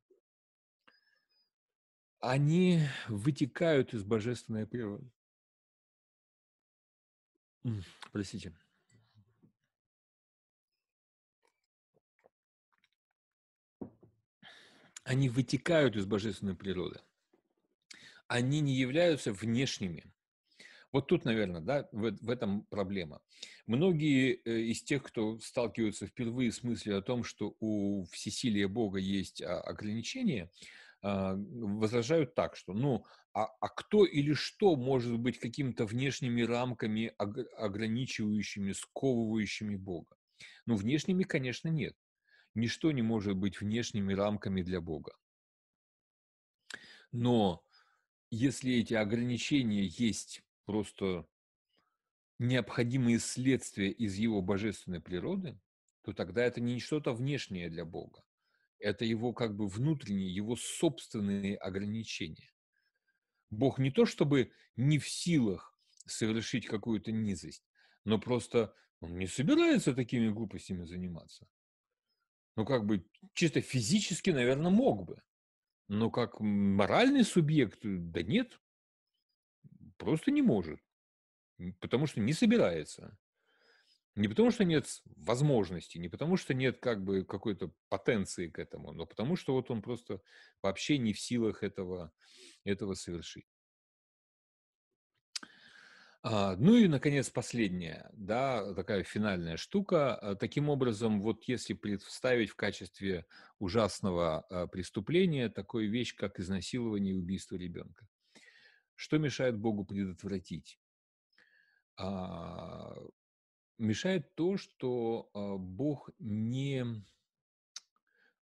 они вытекают из божественной природы. Простите. Они вытекают из божественной природы. Они не являются внешними. Вот тут, наверное, да, в, в этом проблема. Многие э, из тех, кто сталкиваются впервые с мыслью о том, что у всесилия Бога есть а, ограничения, а, возражают так, что, ну, а, а кто или что может быть какими-то внешними рамками, ограничивающими, сковывающими Бога? Ну, внешними, конечно, нет. Ничто не может быть внешними рамками для Бога. Но если эти ограничения есть просто необходимые следствия из его божественной природы, то тогда это не что-то внешнее для Бога. Это его как бы внутренние, его собственные ограничения. Бог не то чтобы не в силах совершить какую-то низость, но просто он не собирается такими глупостями заниматься. Ну, как бы чисто физически, наверное, мог бы. Но как моральный субъект, да нет, просто не может. Потому что не собирается. Не потому что нет возможности, не потому что нет как бы какой-то потенции к этому, но потому что вот он просто вообще не в силах этого, этого совершить. А, ну и, наконец, последняя, да, такая финальная штука. А, таким образом, вот если представить в качестве ужасного а, преступления такую вещь, как изнасилование и убийство ребенка, что мешает Богу предотвратить? Мешает то, что Бог не...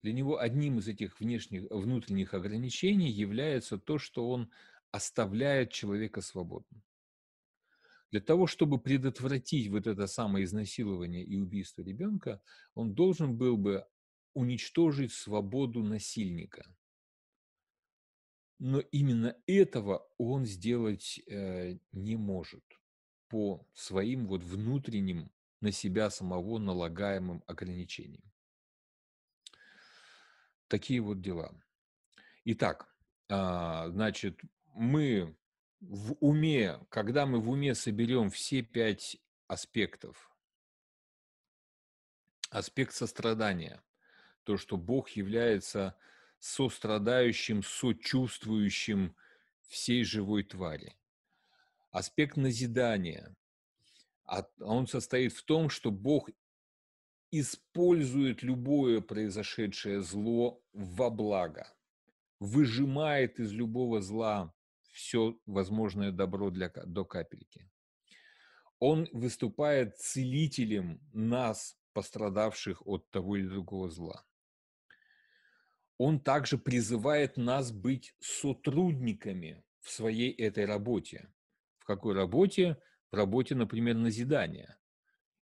Для него одним из этих внешних, внутренних ограничений является то, что он оставляет человека свободным. Для того, чтобы предотвратить вот это самое изнасилование и убийство ребенка, он должен был бы уничтожить свободу насильника. Но именно этого он сделать э, не может по своим вот внутренним на себя самого налагаемым ограничениям. Такие вот дела. Итак, а, значит, мы в уме, когда мы в уме соберем все пять аспектов, аспект сострадания, то, что Бог является сострадающим, сочувствующим всей живой твари. Аспект назидания, он состоит в том, что Бог использует любое произошедшее зло во благо, выжимает из любого зла все возможное добро для, до капельки. Он выступает целителем нас, пострадавших от того или другого зла. Он также призывает нас быть сотрудниками в своей этой работе. В какой работе? В работе, например, назидания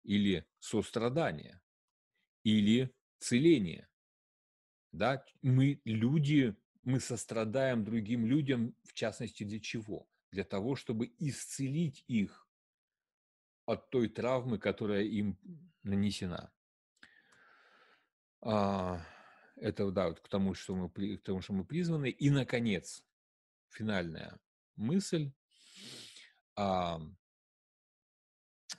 или сострадания или целения. Да? Мы люди мы сострадаем другим людям, в частности, для чего? Для того, чтобы исцелить их от той травмы, которая им нанесена. А, это да, вот к тому, что мы, к тому, что мы призваны. И, наконец, финальная мысль. А,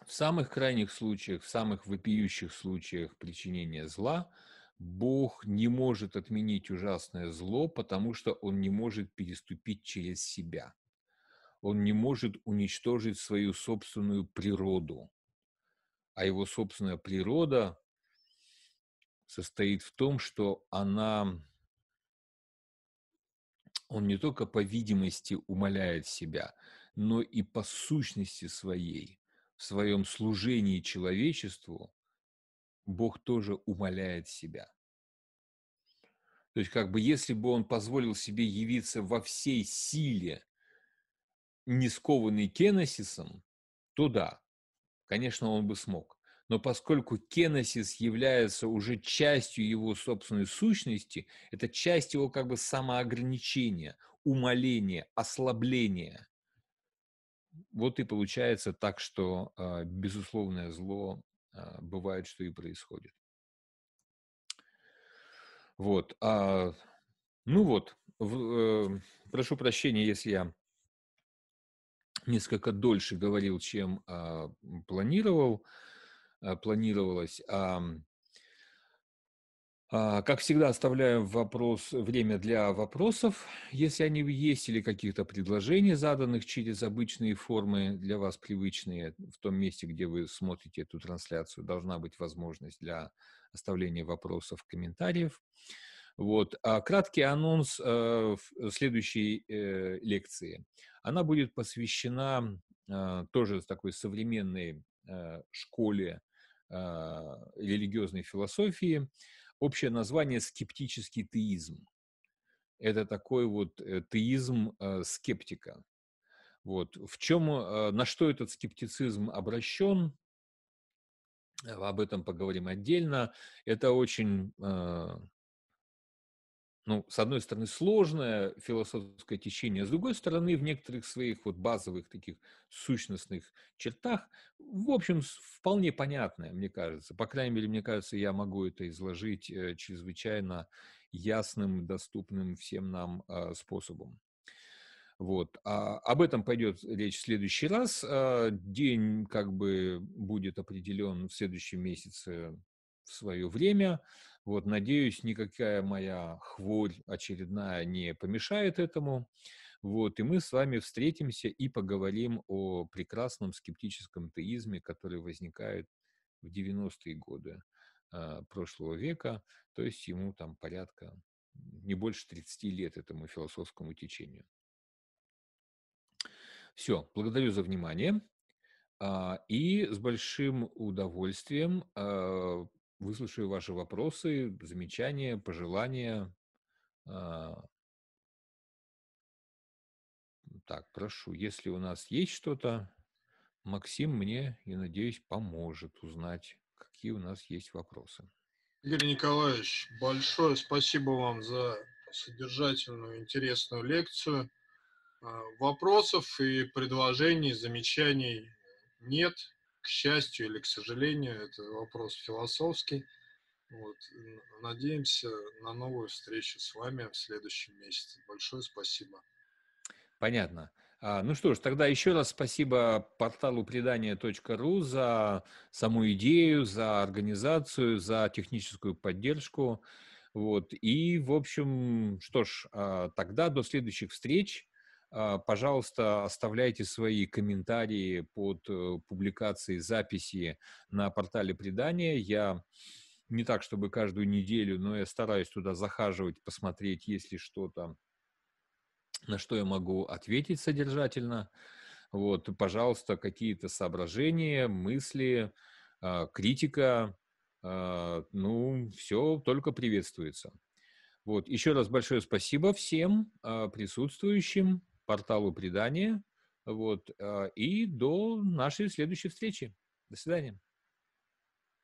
в самых крайних случаях, в самых вопиющих случаях причинения зла – Бог не может отменить ужасное зло, потому что он не может переступить через себя. Он не может уничтожить свою собственную природу. А его собственная природа состоит в том, что она, он не только по видимости умоляет себя, но и по сущности своей, в своем служении человечеству, Бог тоже умоляет себя. То есть, как бы, если бы он позволил себе явиться во всей силе, не скованный кеносисом, то да, конечно, он бы смог. Но поскольку кеносис является уже частью его собственной сущности, это часть его как бы самоограничения, умоления, ослабления. Вот и получается так, что э, безусловное зло бывает, что и происходит. Вот. А, ну вот, в, э, прошу прощения, если я несколько дольше говорил, чем а, планировал, а, планировалось. А, А, как всегда, оставляю вопрос, время для вопросов, если они есть, или каких-то предложений, заданных через обычные формы, для вас привычные. В том месте, где вы смотрите эту трансляцию, должна быть возможность для оставления вопросов, комментариев. Вот. А краткий анонс э, следующей э, лекции. Она будет посвящена э, тоже такой современной э, школе э, религиозной философии, общее название скептический теизм. Это такой вот э, теизм э, скептика. Вот. В чем, э, на что этот скептицизм обращен, об этом поговорим отдельно. Это очень ну, с одной стороны, сложное философское течение, с другой стороны, в некоторых своих вот базовых таких сущностных чертах, в общем, вполне понятное, мне кажется. По крайней мере, мне кажется, я могу это изложить э, чрезвычайно ясным, доступным всем нам э, способом. Вот. А об этом пойдет речь в следующий раз. А, день как бы будет определен в следующем месяце в свое время. Вот, надеюсь, никакая моя хворь очередная не помешает этому. Вот, и мы с вами встретимся и поговорим о прекрасном скептическом теизме, который возникает в 90-е годы э, прошлого века, то есть ему там порядка не больше 30 лет этому философскому течению. Все, благодарю за внимание. А, и с большим удовольствием а, Выслушаю ваши вопросы, замечания, пожелания. А. Так, прошу, если у нас есть что-то, Максим мне, я надеюсь, поможет узнать, какие у нас есть вопросы. Игорь Николаевич, большое спасибо вам за содержательную, интересную лекцию. А, вопросов и предложений, замечаний нет к счастью или к сожалению, это вопрос философский. Вот. Надеемся на новую встречу с вами в следующем месяце. Большое спасибо. Понятно. А, ну что ж, тогда еще раз спасибо порталу предания.ру за саму идею, за организацию, за техническую поддержку. Вот. И, в общем, что ж, а, тогда до следующих встреч. А, пожалуйста, оставляйте свои комментарии под э, публикацией записи на портале предания. Я не так, чтобы каждую неделю, но я стараюсь туда захаживать, посмотреть, есть ли что-то, на что я могу ответить содержательно. Вот, пожалуйста, какие-то соображения, мысли, а, критика, а, ну, все только приветствуется. Вот, еще раз большое спасибо всем присутствующим порталу предания. Вот, а, и до нашей следующей встречи. До свидания.